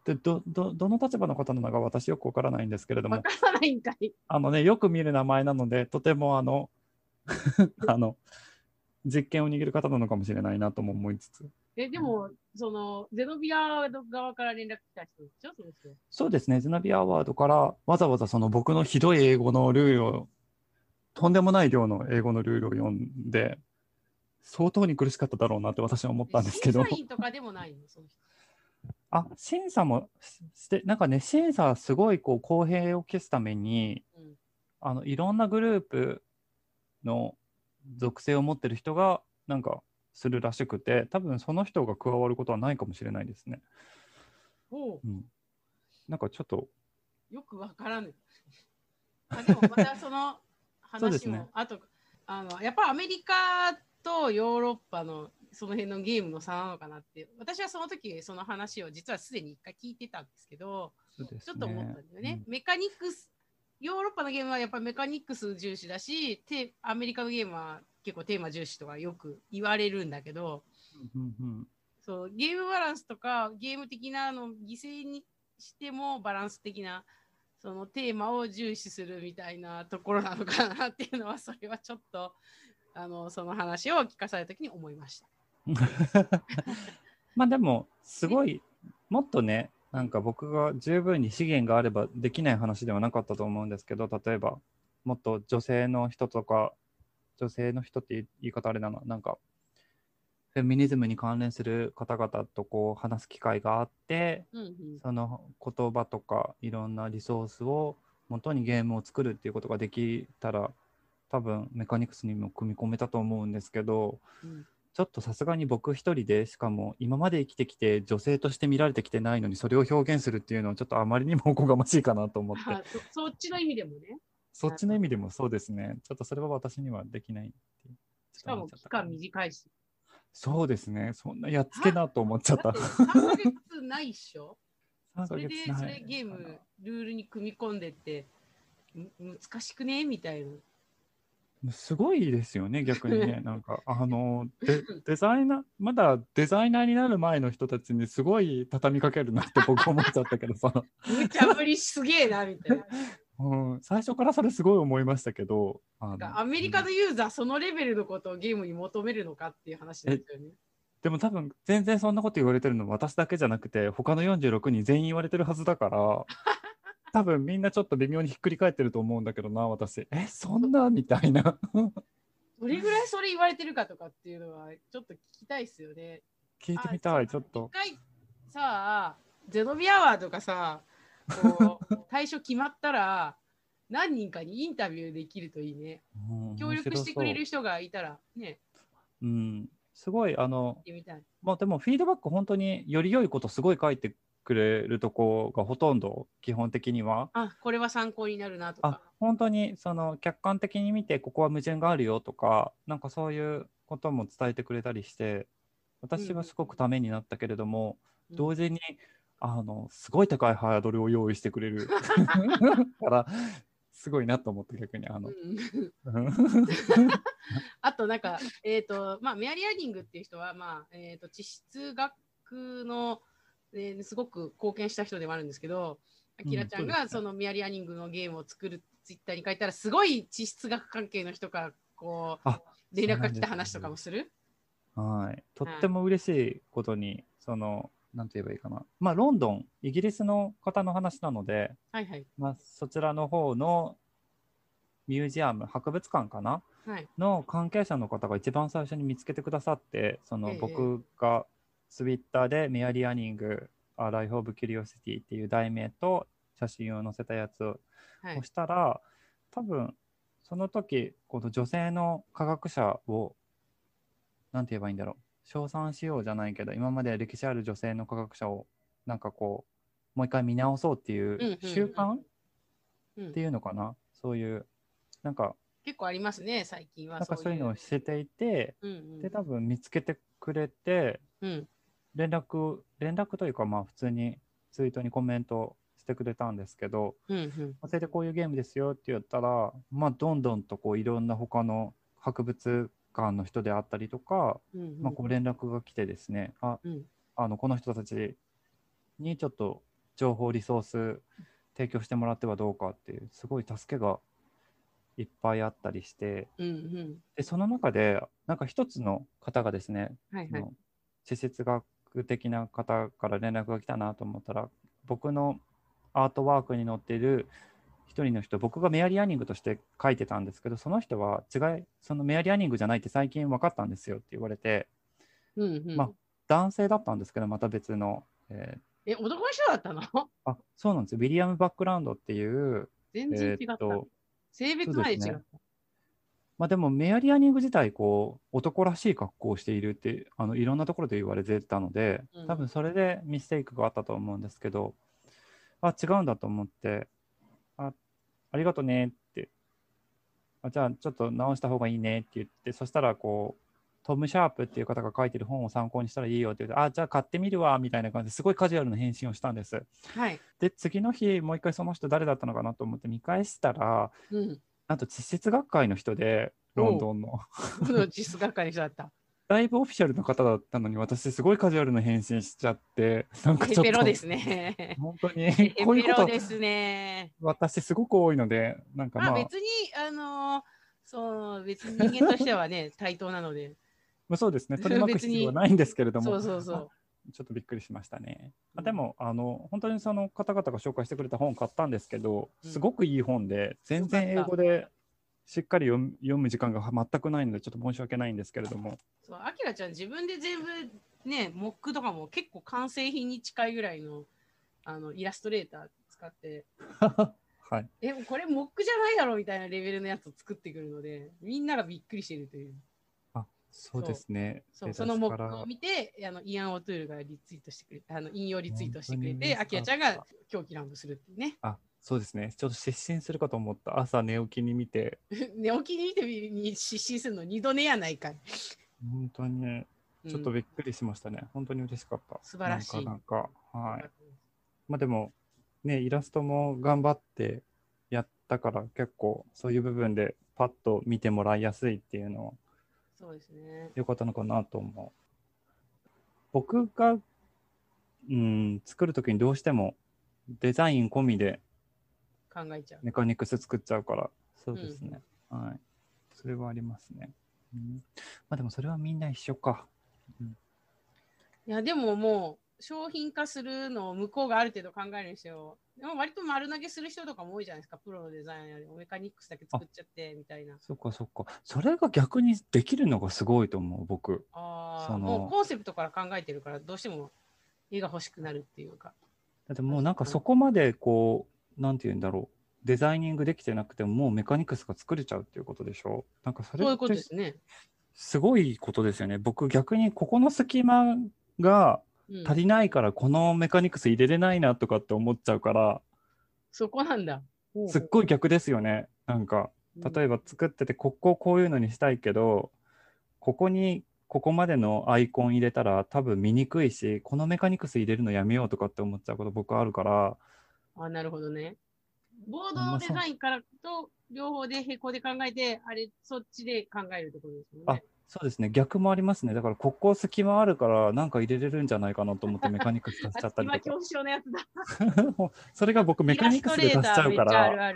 でどどどの立場の方なのか私よくわからないんですけれども。わからないんかい。あのねよく見る名前なのでとてもあの あの実験を握る方なのかもしれないなとも思いつつえ、でも、その、ゼノビア側から連絡来た人でしょ？その人。そうですね。ゼナビアアワードからわざわざその僕のひどい英語のルールをとんでもない量の英語のルールを読んで相当に苦しかっただろうなって私は思ったんですけど。審査員とかでもないの？その人。あ審査もししてなんかね審査はすごいこう公平を期すためにうん。あのいろんなグループの属性を持ってる人がなんかするらしくて多分その人が加わることはないかもしれないですね。おう。うん、なんかちょっと。よくわからぬ。あでもまたその話も、あとあのやっぱアメリカとヨーロッパのその辺のゲームの差なのかなって。私はその時その話を実はすでに一回聞いてたんですけどね。ちょっと思ったんだよね、うん。メカニクスヨーロッパのゲームはやっぱメカニクス重視だしテアメリカのゲームは結構テーマ重視とかよく言われるんだけどうんうんそうゲームバランスとかゲーム的なのを犠牲にしてもバランス的なそのテーマを重視するみたいなところなのかなっていうのはそれはちょっとあのその話を聞かされた時に思いました。まあでもすごいもっとねなんか僕が十分に資源があればできない話ではなかったと思うんですけど例えばもっと女性の人とか女性の人って言い方あれだななんかフェミニズムに関連する方々とこう話す機会があってうんうん。その言葉とかいろんなリソースを元にゲームを作るっていうことができたら多分メカニクスにも組み込めたと思うんですけどうんちょっとさすがに僕一人でしかも今まで生きてきて女性として見られてきてないのにそれを表現するっていうのはちょっとあまりにもおこがましいかなと思って。あそそっちの意味でもね。そっちの意味でもそうですね。ちょっとそれは私にはできないしかも期間短いし。そうですね。そんなやっつけなと思っちゃった。だって3ヶ月ないっしょ？3ヶそれでそれゲームルールに組み込んでってむ難しくね？みたいな。すごいですよね、逆にね。なんか、あのデ、デザイナー、まだデザイナーになる前の人たちにすごい畳みかけるなって 僕思っちゃったけど、その、無茶ぶりすげえなみたいな。うん、最初からそれすごい思いましたけど、アメリカのユーザーそのレベルのことをゲームに求めるのかっていう話ですよね。でも多分全然そんなこと言われてるの私だけじゃなくて他の46人全員言われてるはずだから多分みんなちょっと微妙にひっくり返ってると思うんだけどな私。えそんな？みたいな。どれぐらいそれ言われてるかとかっていうのはちょっと聞きたいですよね。聞いてみたいちょっと。一回さあゼノビアワーとかさこう 対象決まったら何人かにインタビューできるといいね。うん協力してくれる面人がいたらね、う。うん。すごいあの。まあでもフィードバック本当により良いことすごい書いてくれるとこがほとんど基本的には。あこれは参考になるなとあか。本当にその客観的に見てここは矛盾があるよとかなんかそういうことも伝えてくれたりして私はすごくためになったけれども、うん同時にあのすごい高いハードルを用意してくれる。からすごいなと思って逆にあの、うん。あとなんか、えっ、と、まあ、メアリー・アニングっていう人は、まあ、えっ、と、地質学の、えーすごく貢献した人でもあるんですけど、アキラちゃんがうんそのメアリー・アニングのゲームを作るツイッターに書いたら、すごい地質学関係の人から、こうあ、連絡が来た話とかもする？はい、とっても嬉しいことにそのなんて言えばいいかな。まあロンドンイギリスの方の話なので、はいはい。まあ、そちらの方のミュージアム博物館かな？はい。の関係者の方が一番最初に見つけてくださってそのええ。僕がツイッターでメアリー・アニング「A Life of Curiosity」っていう題名と写真を載せたやつを。したら、多分その時この女性の科学者をなんて言えばいいんだろう。称賛しようじゃないけど今まで歴史ある女性の科学者をなんかこうもう一回見直そうっていう習慣うん。っていうのかな、そういうなんか結構ありますね、最近はなんかそういうのをしていて、うんうん。で多分見つけてくれてうん連絡連絡というかまあ普通にツイートにコメントしてくれたんですけどうんうん。それでこういうゲームですよって言ったらまあどんどんとこういろんな他の博物館の人であったりとか、うんうん。まあ、こう連絡が来てですねあうん。あのこの人たちにちょっと情報リソース提供してもらってはどうかっていうすごい助けがいっぱいあったりしてうんうん。でその中でなんか一つの方がですねはいはい。その地的な方から連絡が来たなと思ったら僕のアートワークに載っている一人の人僕がメアリー・アニングとして書いてたんですけどその人は違いそのメアリー・アニングじゃないって最近分かったんですよって言われてうんうんまあ男性だったんですけどまた別の、ええ、男の人だったの？ーあそうなんですよウィリアム・バックランドっていう全然違った。えー性別まで違った。まあでもメアリー・アニング自体こう男らしい格好をしているってあのいろんなところで言われてたのでうん多分それでミステイクがあったと思うんですけど、あ違うんだと思ってあありがとねってあじゃあちょっと直した方がいいねって言ってそしたらこうトム・シャープっていう方が書いてる本を参考にしたらいいよって言ってあじゃあ買ってみるわみたいな感じですごいカジュアルな返信をしたんですはい。で次の日もう一回その人誰だったのかなと思って見返したらうん。なんと地質学会の人でロンドンのこの実学会の人だった。だいぶオフィシャルな方だったのに私すごいカジュアルな返信しちゃってなんかペちょっとペロですね。本当ペに こういうペことロですね。私すごく多いのでなんかまあまあ、別にあのーそう別に人間としてはね対等なので。まあそうですね取り巻く必要はないんですけれどもそうそうそう。ちょっとびっくりしましたね。あうん。でもあの本当にその方々が紹介してくれた本を買ったんですけど、うん。すごくいい本で全然英語でしっかり読む読む時間が全くないのでちょっと申し訳ないんですけれども、そう、あきらちゃん自分で全部ね、モックとかも結構完成品に近いぐらいのあのイラストレーター使って、はい、え、これモックじゃないだろみたいなレベルのやつを作ってくるので、みんながびっくりしてるという。あそうですね。そう出そのモッだしからクを見て、あのイアン・オトゥールがリツイートしてくれあの引用リツイートしてくれて、本当にあきらちゃんが狂気乱舞するっていうね。あそうですね。ちょっと失神するかと思った朝寝起きに見て 寝起きに見てみに失神するの二度寝やないかい。本当にねちょっとうんびっくりしましたね。本当に嬉しかった。素晴らしいなんかなんかはい。まあでもねイラストも頑張ってやったから結構そういう部分でパッと見てもらいやすいっていうのはそうですね。良かったのかなと思う。僕が、うん、作るときにどうしてもデザイン込みで考えちゃう。メカニクス作っちゃうから、そうですね。はい。それはありますね。うん、まあでもそれはみんな一緒か。いや、でももう商品化するのを向こうがある程度考えるんですよ。でも割と丸投げする人とかも多いじゃないですか。プロのデザイナーでメカニクスだけ作っちゃってみたいな。そっかそっか。それが逆にできるのがすごいと思う、僕。ああ、そのもうコンセプトから考えてるから、どうしても絵が欲しくなるっていうか。だってもうなんかそこまでこう、なんて言うんだろう。デザイニングできてなくてももうメカニクスが作れちゃうっていうことでしょなんかそれってですね。すごいことですよね。僕逆にここの隙間がうん足りないからこのメカニクス入れれないなとかって思っちゃうから、そこなんだ。すっごい逆ですよね。なんか例えば作っててここをこういうのにしたいけどここにここまでのアイコン入れたら多分見にくいしこのメカニクス入れるのやめようとかって思っちゃうこと僕あるからあなるほどね。ボードのデザインからと両方で並行で考えて、あれ、そっちで考えるところですね。そうですね。逆もありますね。だからここ隙間あるからなんか入れれるんじゃないかなと思ってメカニクス出しちゃったり今、とか。恐怖症のやつだ。それが僕メカニクスで出しちゃうから。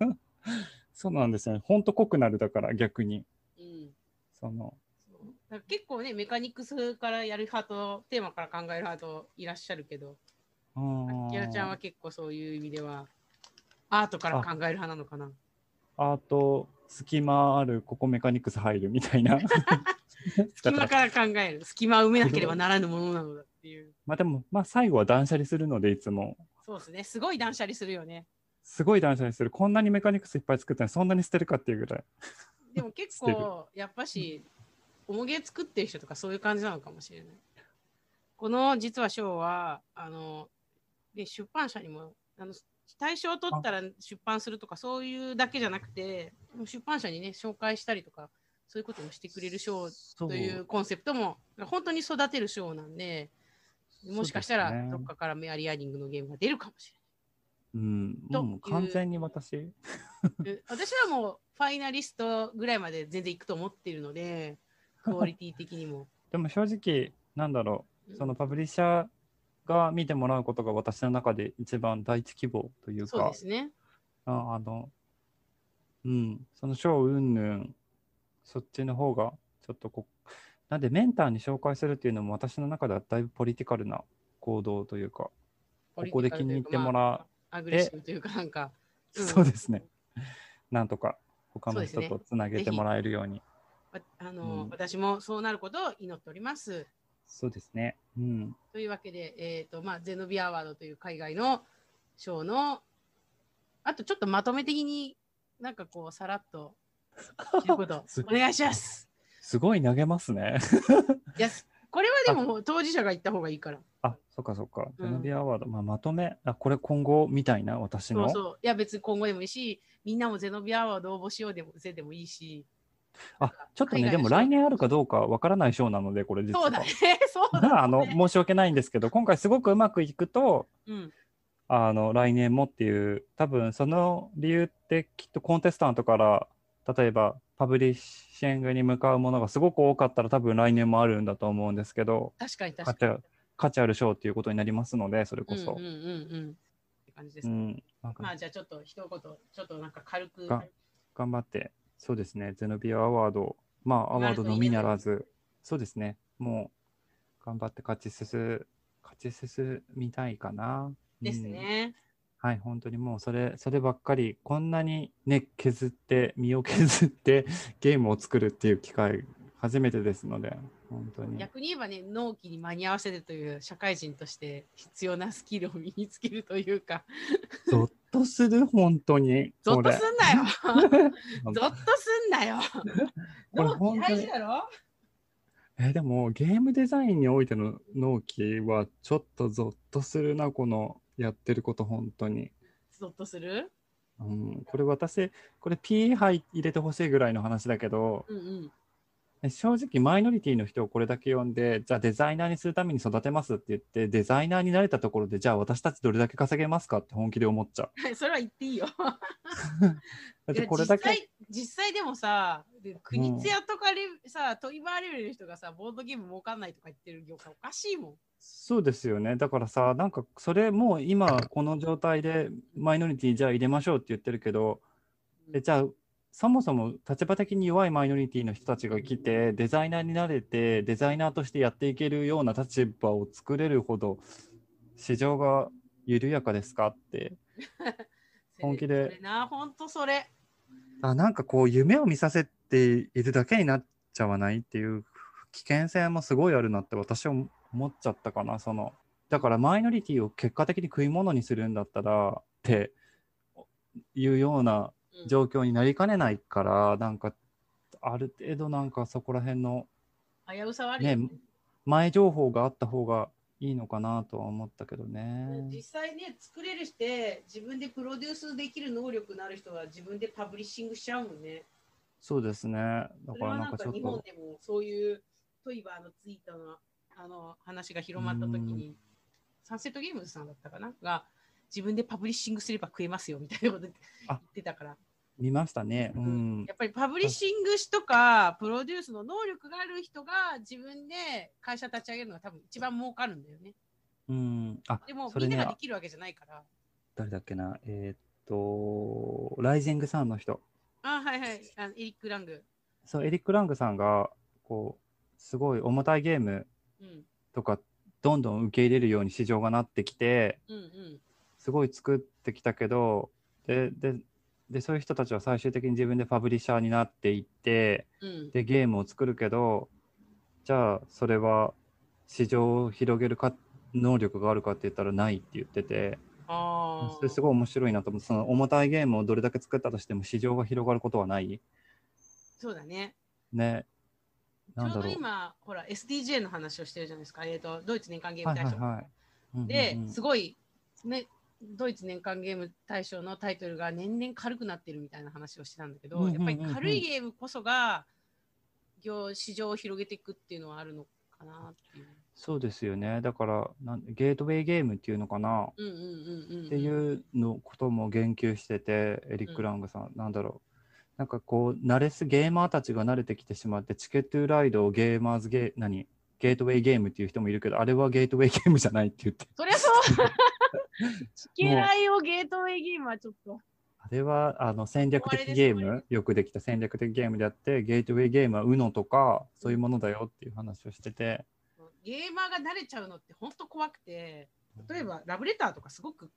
そうなんですよね。ほんと濃くなるだから逆に。うん。その。結構ね、メカニクスからやる派と、テーマから考える派といらっしゃるけど、キャラちゃんは結構そういう意味では、アートから考える派なのかな。アート隙間あるここメカニクス入るみたいな 隙間から考える。隙間を埋めなければならぬものなのだっていう。まあでもまあ最後は断捨離するのでいつもそうですね。すごい断捨離するよね。すごい断捨離するこんなにメカニクスいっぱい作ったのにそんなに捨てるかっていうぐらいでも結構、やっぱし、重げ作ってる人とかそういう感じなのかもしれない。この実は賞は、あの、で出版社にも、あの大賞を取ったら出版するとかそういうだけじゃなくて、出版社にね、紹介したりとか、そういうこともしてくれる賞そというコンセプトも、本当に育てる賞なんで、もしかしたらどっかからメアリーアディングのゲームが出るかもしうん。ともう完全に私。私はもうファイナリストぐらいまで全然いくと思っているので、クオリティ的にも。でも正直なんだろう。そのパブリッシャーが見てもらうことが私の中で一番第一希望というそうかですね。ああのうんその賞云々そっちの方がちょっとこなんでメンターに紹介するっていうのも私の中ではだいぶポリティカルな行動というかここで気に入ってもらうアグレッシブというか、なんか、うんそうですね。なんとか他の人とつなげてもらえるように。わあの、うん私もそうなることを祈っております。そうですね。うん。というわけで、えーとまあ、ゼノビアワードという海外の賞の、あとちょっとまとめ的になんかこう、さらっと、お願いします。すごい投げますね。いや、これはでも当事者が言った方がいいから。あ、そっかそっか。うんゼノビアアワード、まあ、まとめ、あ、これ今後みたいな、私の。そうそう。いや別に今後でもいいし、みんなもゼノビアアワード応募しようでもせでもいいし。あ、ちょっとね、でも来年あるかどうかわからない賞なので、これ実は。そうだね。そうだ、ね。あの、申し訳ないんですけど、今回すごくうまくいくと、うん。あの、来年もっていう、多分その理由ってきっとコンテスタントから、例えばパブリッシングに向かうものがすごく多かったら多分来年もあるんだと思うんですけど、確かに確価かに。値価値ある賞っていうことになりますので、それこそ。うんうんうんうん。感じです。うん、なんかまあじゃあちょっと一言、ちょっとなんか軽く。が頑張って、そうですね、ゼノビアアワード、まあ、アワードのみならず、そうですね、もう頑張って勝ち進勝ち進みたいかな。ですうん。ね。はい、本当に。もうそれ、そればっかり、こんなにね、削って、身を削ってゲームを作るっていう機会、初めてですので、本当に。逆に言えばね、納期に間に合わせるという社会人として必要なスキルを身につけるというか、ゾッとする、本当に。ゾッことれすんなよ。本ゾッとすんなよ。これ納期本当に。大事だろ？えでもゲームデザインにおいての納期はちょっとゾッとするなこのやってること本当に、ゾッとする？うん、これ私これ P 入れてほしいぐらいの話だけどうんうん。え正直マイノリティの人をこれだけ呼んでじゃあデザイナーにするために育てますって言ってデザイナーになれたところでじゃあ私たちどれだけ稼げますかって本気で思っちゃう それは言っていいよ。これだけ実際でもさ、で国津屋とかレ、さ、トイバーレベルの人がさ、ボードゲーム儲かんないとか言ってる業界おかしいもん。そうですよね。だからさ、なんかそれもう今この状態でマイノリティじゃあ入れましょうって言ってるけど、えじゃあそもそも立場的に弱いマイノリティの人たちが来てデザイナーになれてデザイナーとしてやっていけるような立場を作れるほど市場が緩やかですかって。本気で。な、ほんとそれ。あなんかこう夢を見させているだけになっちゃわないっていう危険性もすごいあるなって私は思っちゃったかなその。だからマイノリティを結果的に食い物にするんだったらっていうようなうん状況になりかねないから、なんかある程度なんかそこら辺の危うさはあるよね。ね前情報があった方がいいのかなとは思ったけどね。実際ね、作れるして、自分でプロデュースできる能力のある人は自分でパブリッシングしちゃうもんね。そうですね。だからなんかちょっと。か日本でもそういうトイバーのツイートのあの話が広まった時に、サンセットゲームズさんだったかな？が自分でパブリッシングすれば食えますよみたいなこと言あ。ってたから、見ましたね。うん。やっぱりパブリッシングしとかプロデュースの能力がある人が自分で会社立ち上げるのが多分一番儲かるんだよね。うん、あでもそれねみんなができるわけじゃないから。誰だっけな、えーっと、ライジングさんの人。あはいはいあのエリック・ラング。そう、エリック・ラングさんが、こう、すごい重たいゲームうんとか、どんどん受け入れるように市場がなってきて、うんうんすごい作ってきたけど、で、で、でそういう人たちは最終的に自分でパブリッシャーになっていって、うんで、ゲームを作るけど、じゃあ、それは市場を広げるか、能力があるかって言ったらないって言ってて、あそれすごい面白いなと思って、その重たいゲームをどれだけ作ったとしても市場が広がることはない。そうだね。ね。ちょうどなんだろう。今、ほら、SDJ の話をしてるじゃないですか。えっ、と、ドイツ年間ゲーム大賞。はいはいはい。うんうんでうん、すごい、ね、ドイツ年間ゲーム大賞のタイトルが年々軽くなってるみたいな話をしてたんだけど、うんうんうんうんやっぱり軽いゲームこそが、業市場を広げていくっていうのはあるのかなっていう。そうですよね。だからなん、ゲートウェイゲームっていうのかな、うんうんうんうん。っていうのことも言及してて、エリック・ラングさん、なんだろう。なんかこう、慣れす、ゲーマーたちが慣れてきてしまって、チケットライドをゲーマーズゲー、何？ゲートウェイゲームっていう人もいるけど、あれはゲートウェイゲームじゃないって言って、そりゃそうチケライをゲートウェイゲームはちょっと。あれはあの戦略的ゲーム、よくできた戦略的ゲームであって、ゲートウェイゲームは UNO とか、そういうものだよっていう話をしてて、ゲーマーが慣れちゃうのって本当怖くて、例えばラブレターとかすごく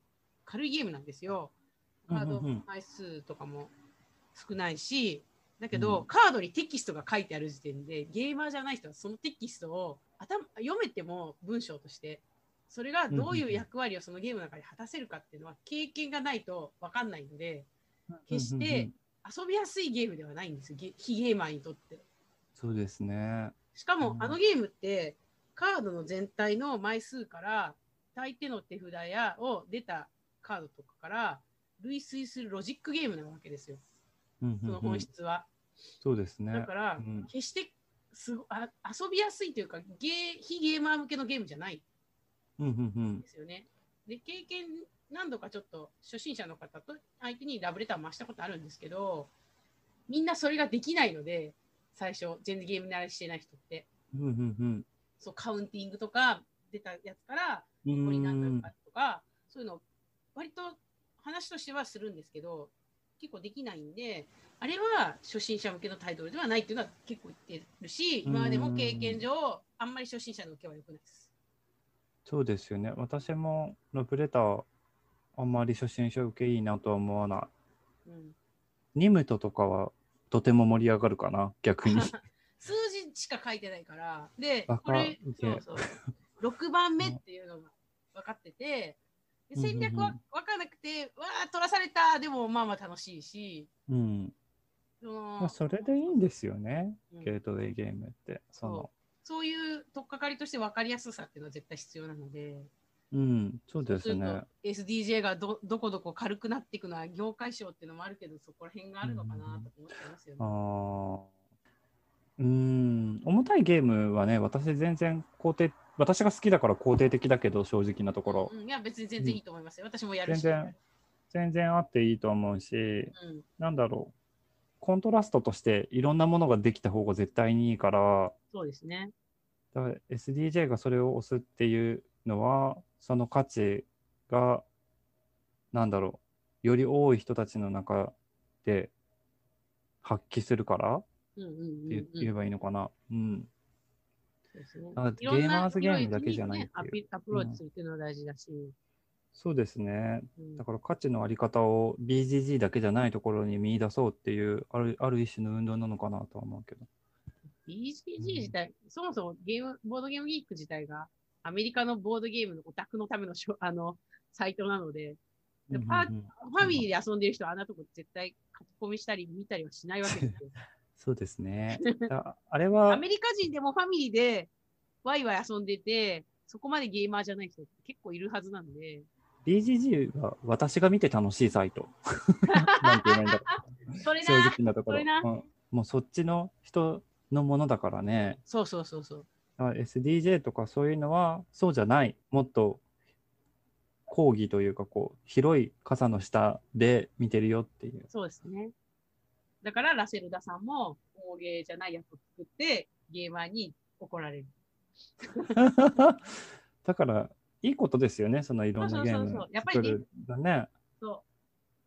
軽いゲームなんですよ。カード枚数とかも少ないし、だけど、うん。カードにテキストが書いてある時点で、ゲーマーじゃない人はそのテキストを頭読めても文章として、それがどういう役割をそのゲームの中で果たせるかっていうのは経験がないと分かんないので、決してうん遊びやすいゲームではないんですよ、ゲ非ゲーマーにとって。そうですね。しかも、うんあのゲームって、カードの全体の枚数から相手の手札やを出たカードとかから類推するロジックゲームなわけですよ。うんその本質は。そうですね。だから、うん決してすごあ遊びやすいというかゲー、非ゲーマー向けのゲームじゃないですよね。で、経験何度かちょっと初心者の方と相手にラブレター回したことあるんですけど、みんなそれができないので、最初、全然ゲーム慣れしてない人って、うんうんそうカウンティングとか出たやつから、うん。ここに何うんだかとか、そういうの割と話としてはするんですけど、結構できないんで、あれは初心者向けのタイトルではないっていうのは結構言ってるし、今までも経験上、あんまり初心者の受けは良くないです。そうですよね。私もラブレター、あんまり初心者受けいいなとは思わない。うん、ニムトとかはとても盛り上がるかな、逆に。数字しか書いてないから、でこれそうそう、6番目っていうのが分かってて、で戦略は分からなくて、わあ、取らされた、でもまあまあ楽しいし、うん。そのまあ、それでいいんですよね、うんゲートウェイゲームって。そのそういう取っかかりとして分かりやすさっていうのは絶対必要なので、うん、そうですね SDJ がどどこどこ軽くなっていくのは業界賞っていうのもあるけど、そこら辺があるのかなと思っちゃいますよね。あーうーん、重たいゲームはね、私全然肯定、私が好きだから肯定的だけど、正直なところ。うん、いや、別に全然いいと思いますよ。私もやるし。全然、全然あっていいと思うし、うん、なんだろう、コントラストとしていろんなものができた方が絶対にいいから、そうですね。だから SDJ がそれを押すっていうのは、その価値が、なんだろう、より多い人たちの中で発揮するからっうんうんうんうん、て言えばいいのかな。うん。ゲーマーズゲームだけじゃないっていうアプローチするっていうのは大事だし、そうですね。うんだから価値のあり方を BGG だけじゃないところに見出そうっていう、あるある一種の運動なのかなとは思うけど。BGG 自体、そもそもゲーム、ボードゲームギーク自体がアメリカのボードゲームのオタクのためのしょ あのサイトなので、でパファミリーで遊んでる人はあんなとこ絶対書き込みしたり見たりはしないわけですよ。そうですね。だあれアは、メリカ人でもファミリーでワイワイ遊んでて、そこまでゲーマーじゃない人って結構いるはずなんで、BGG は私が見て楽しいサイト。なんて言えばいいんだろう。それ正な、直なところ。うんもうそっちの人のものだからね。そうそうそうそう。SDJ とかそういうのはそうじゃない。もっと講義というかこう広い傘の下で見てるよっていう。そうですね。だからラセルダさんも大ゲーじゃないやつを作ってゲーマーに怒られる。だからいいことですよね。そのいろんなゲーそうそうそうムそうやっぱりね作るだね。そう。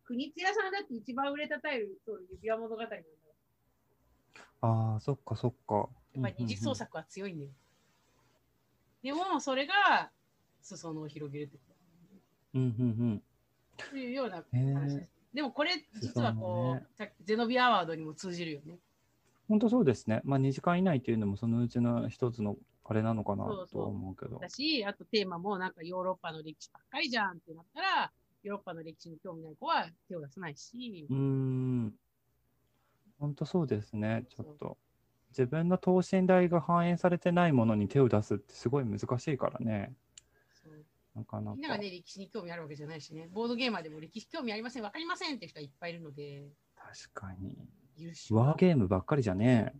国津屋さんだって一番売れたタイル、そう指輪物語なんだよ。ああ、そっかそっか。やっぱり二次創作は強いんだよ。でも、それが裾野を広げるってこうんうんうん。とというようなへ話です。でもこれ、実はこう、さゼノビアワードにも通じるよね。本当そうですね。まあ2時間以内っていうのもそのうちの一つのあれなのかなとは思うけど。だし、あとテーマもなんかヨーロッパの歴史ばっかりじゃんってなったら、ヨーロッパの歴史に興味ない子は手を出さないしう、ーん。本当そうですね。ちょっと。自分の等身大が反映されてないものに手を出すってすごい難しいからね。なかなか。みんながね、歴史に興味あるわけじゃないしね、ボードゲーマーでも歴史興味ありません、わかりませんって人はいっぱいいるので、確かに。ワーゲームばっかりじゃね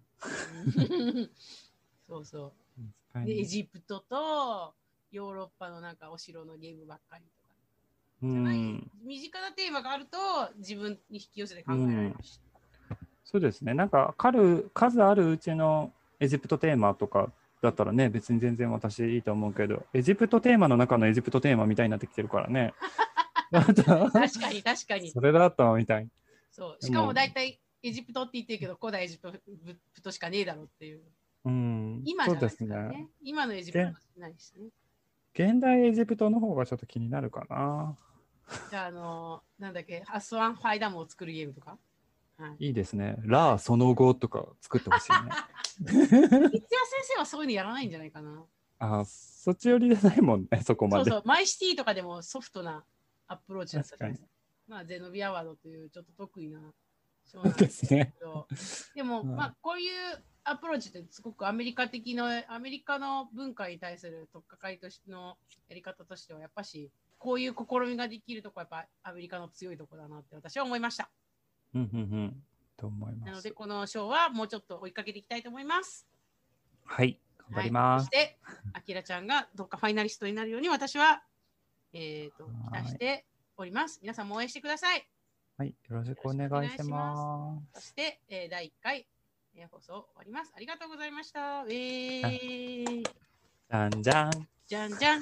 うん そうそえ。う。で、エジプトとヨーロッパのなんかお城のゲームばっかりとか。うん。身近なテーマがあると自分に引き寄せて考えられるし。そうですね。なんか、数数あるうちのエジプトテーマとかだったらね、別に全然私いいと思うけど、エジプトテーマの中のエジプトテーマみたいになってきてるからね。確かに確かに。それだったみたい。そう。しかも大体エジプトって言ってるけど、古代エジプトしかねえだろっていう。うん。今じゃないですそうからね。今のエジプトはないしね。現代エジプトの方がちょっと気になるかな。じゃあ、あのーなんだっけ、アスワンハイダムを作るゲームとか？はい。いいですね。ラーその後とか作ってほしいね。クニツィア先生はそういうのやらないんじゃないかな。あ、そっち寄りじゃないもんね、そこまで。そうそう、マイシティとかでもソフトなアプローチだったじゃない確ですか。まあ、ゼノビアワードというちょっと得意な章なんそうですね。けど、でも、うんまあ、こういうアプローチってすごくアメリカ的なアメリカの文化に対する取っかかりとしてのやり方としてはやっぱしこういう試みができるとこやっぱアメリカの強いとこだなって私は思いました。うんうんうん。と思いますなので。この賞はもうちょっと追いかけていきたいと思います。はい。頑張りますはい、そし。て、あきらちゃんがどっかファイナリストになるように私は、えー、と期待しております。皆さんも応援してください。はい。よろしくお願いしまそして、えー第1回、えー放送終わります。ありがとうございました。ウェー。じゃんじゃん。じゃんじゃん。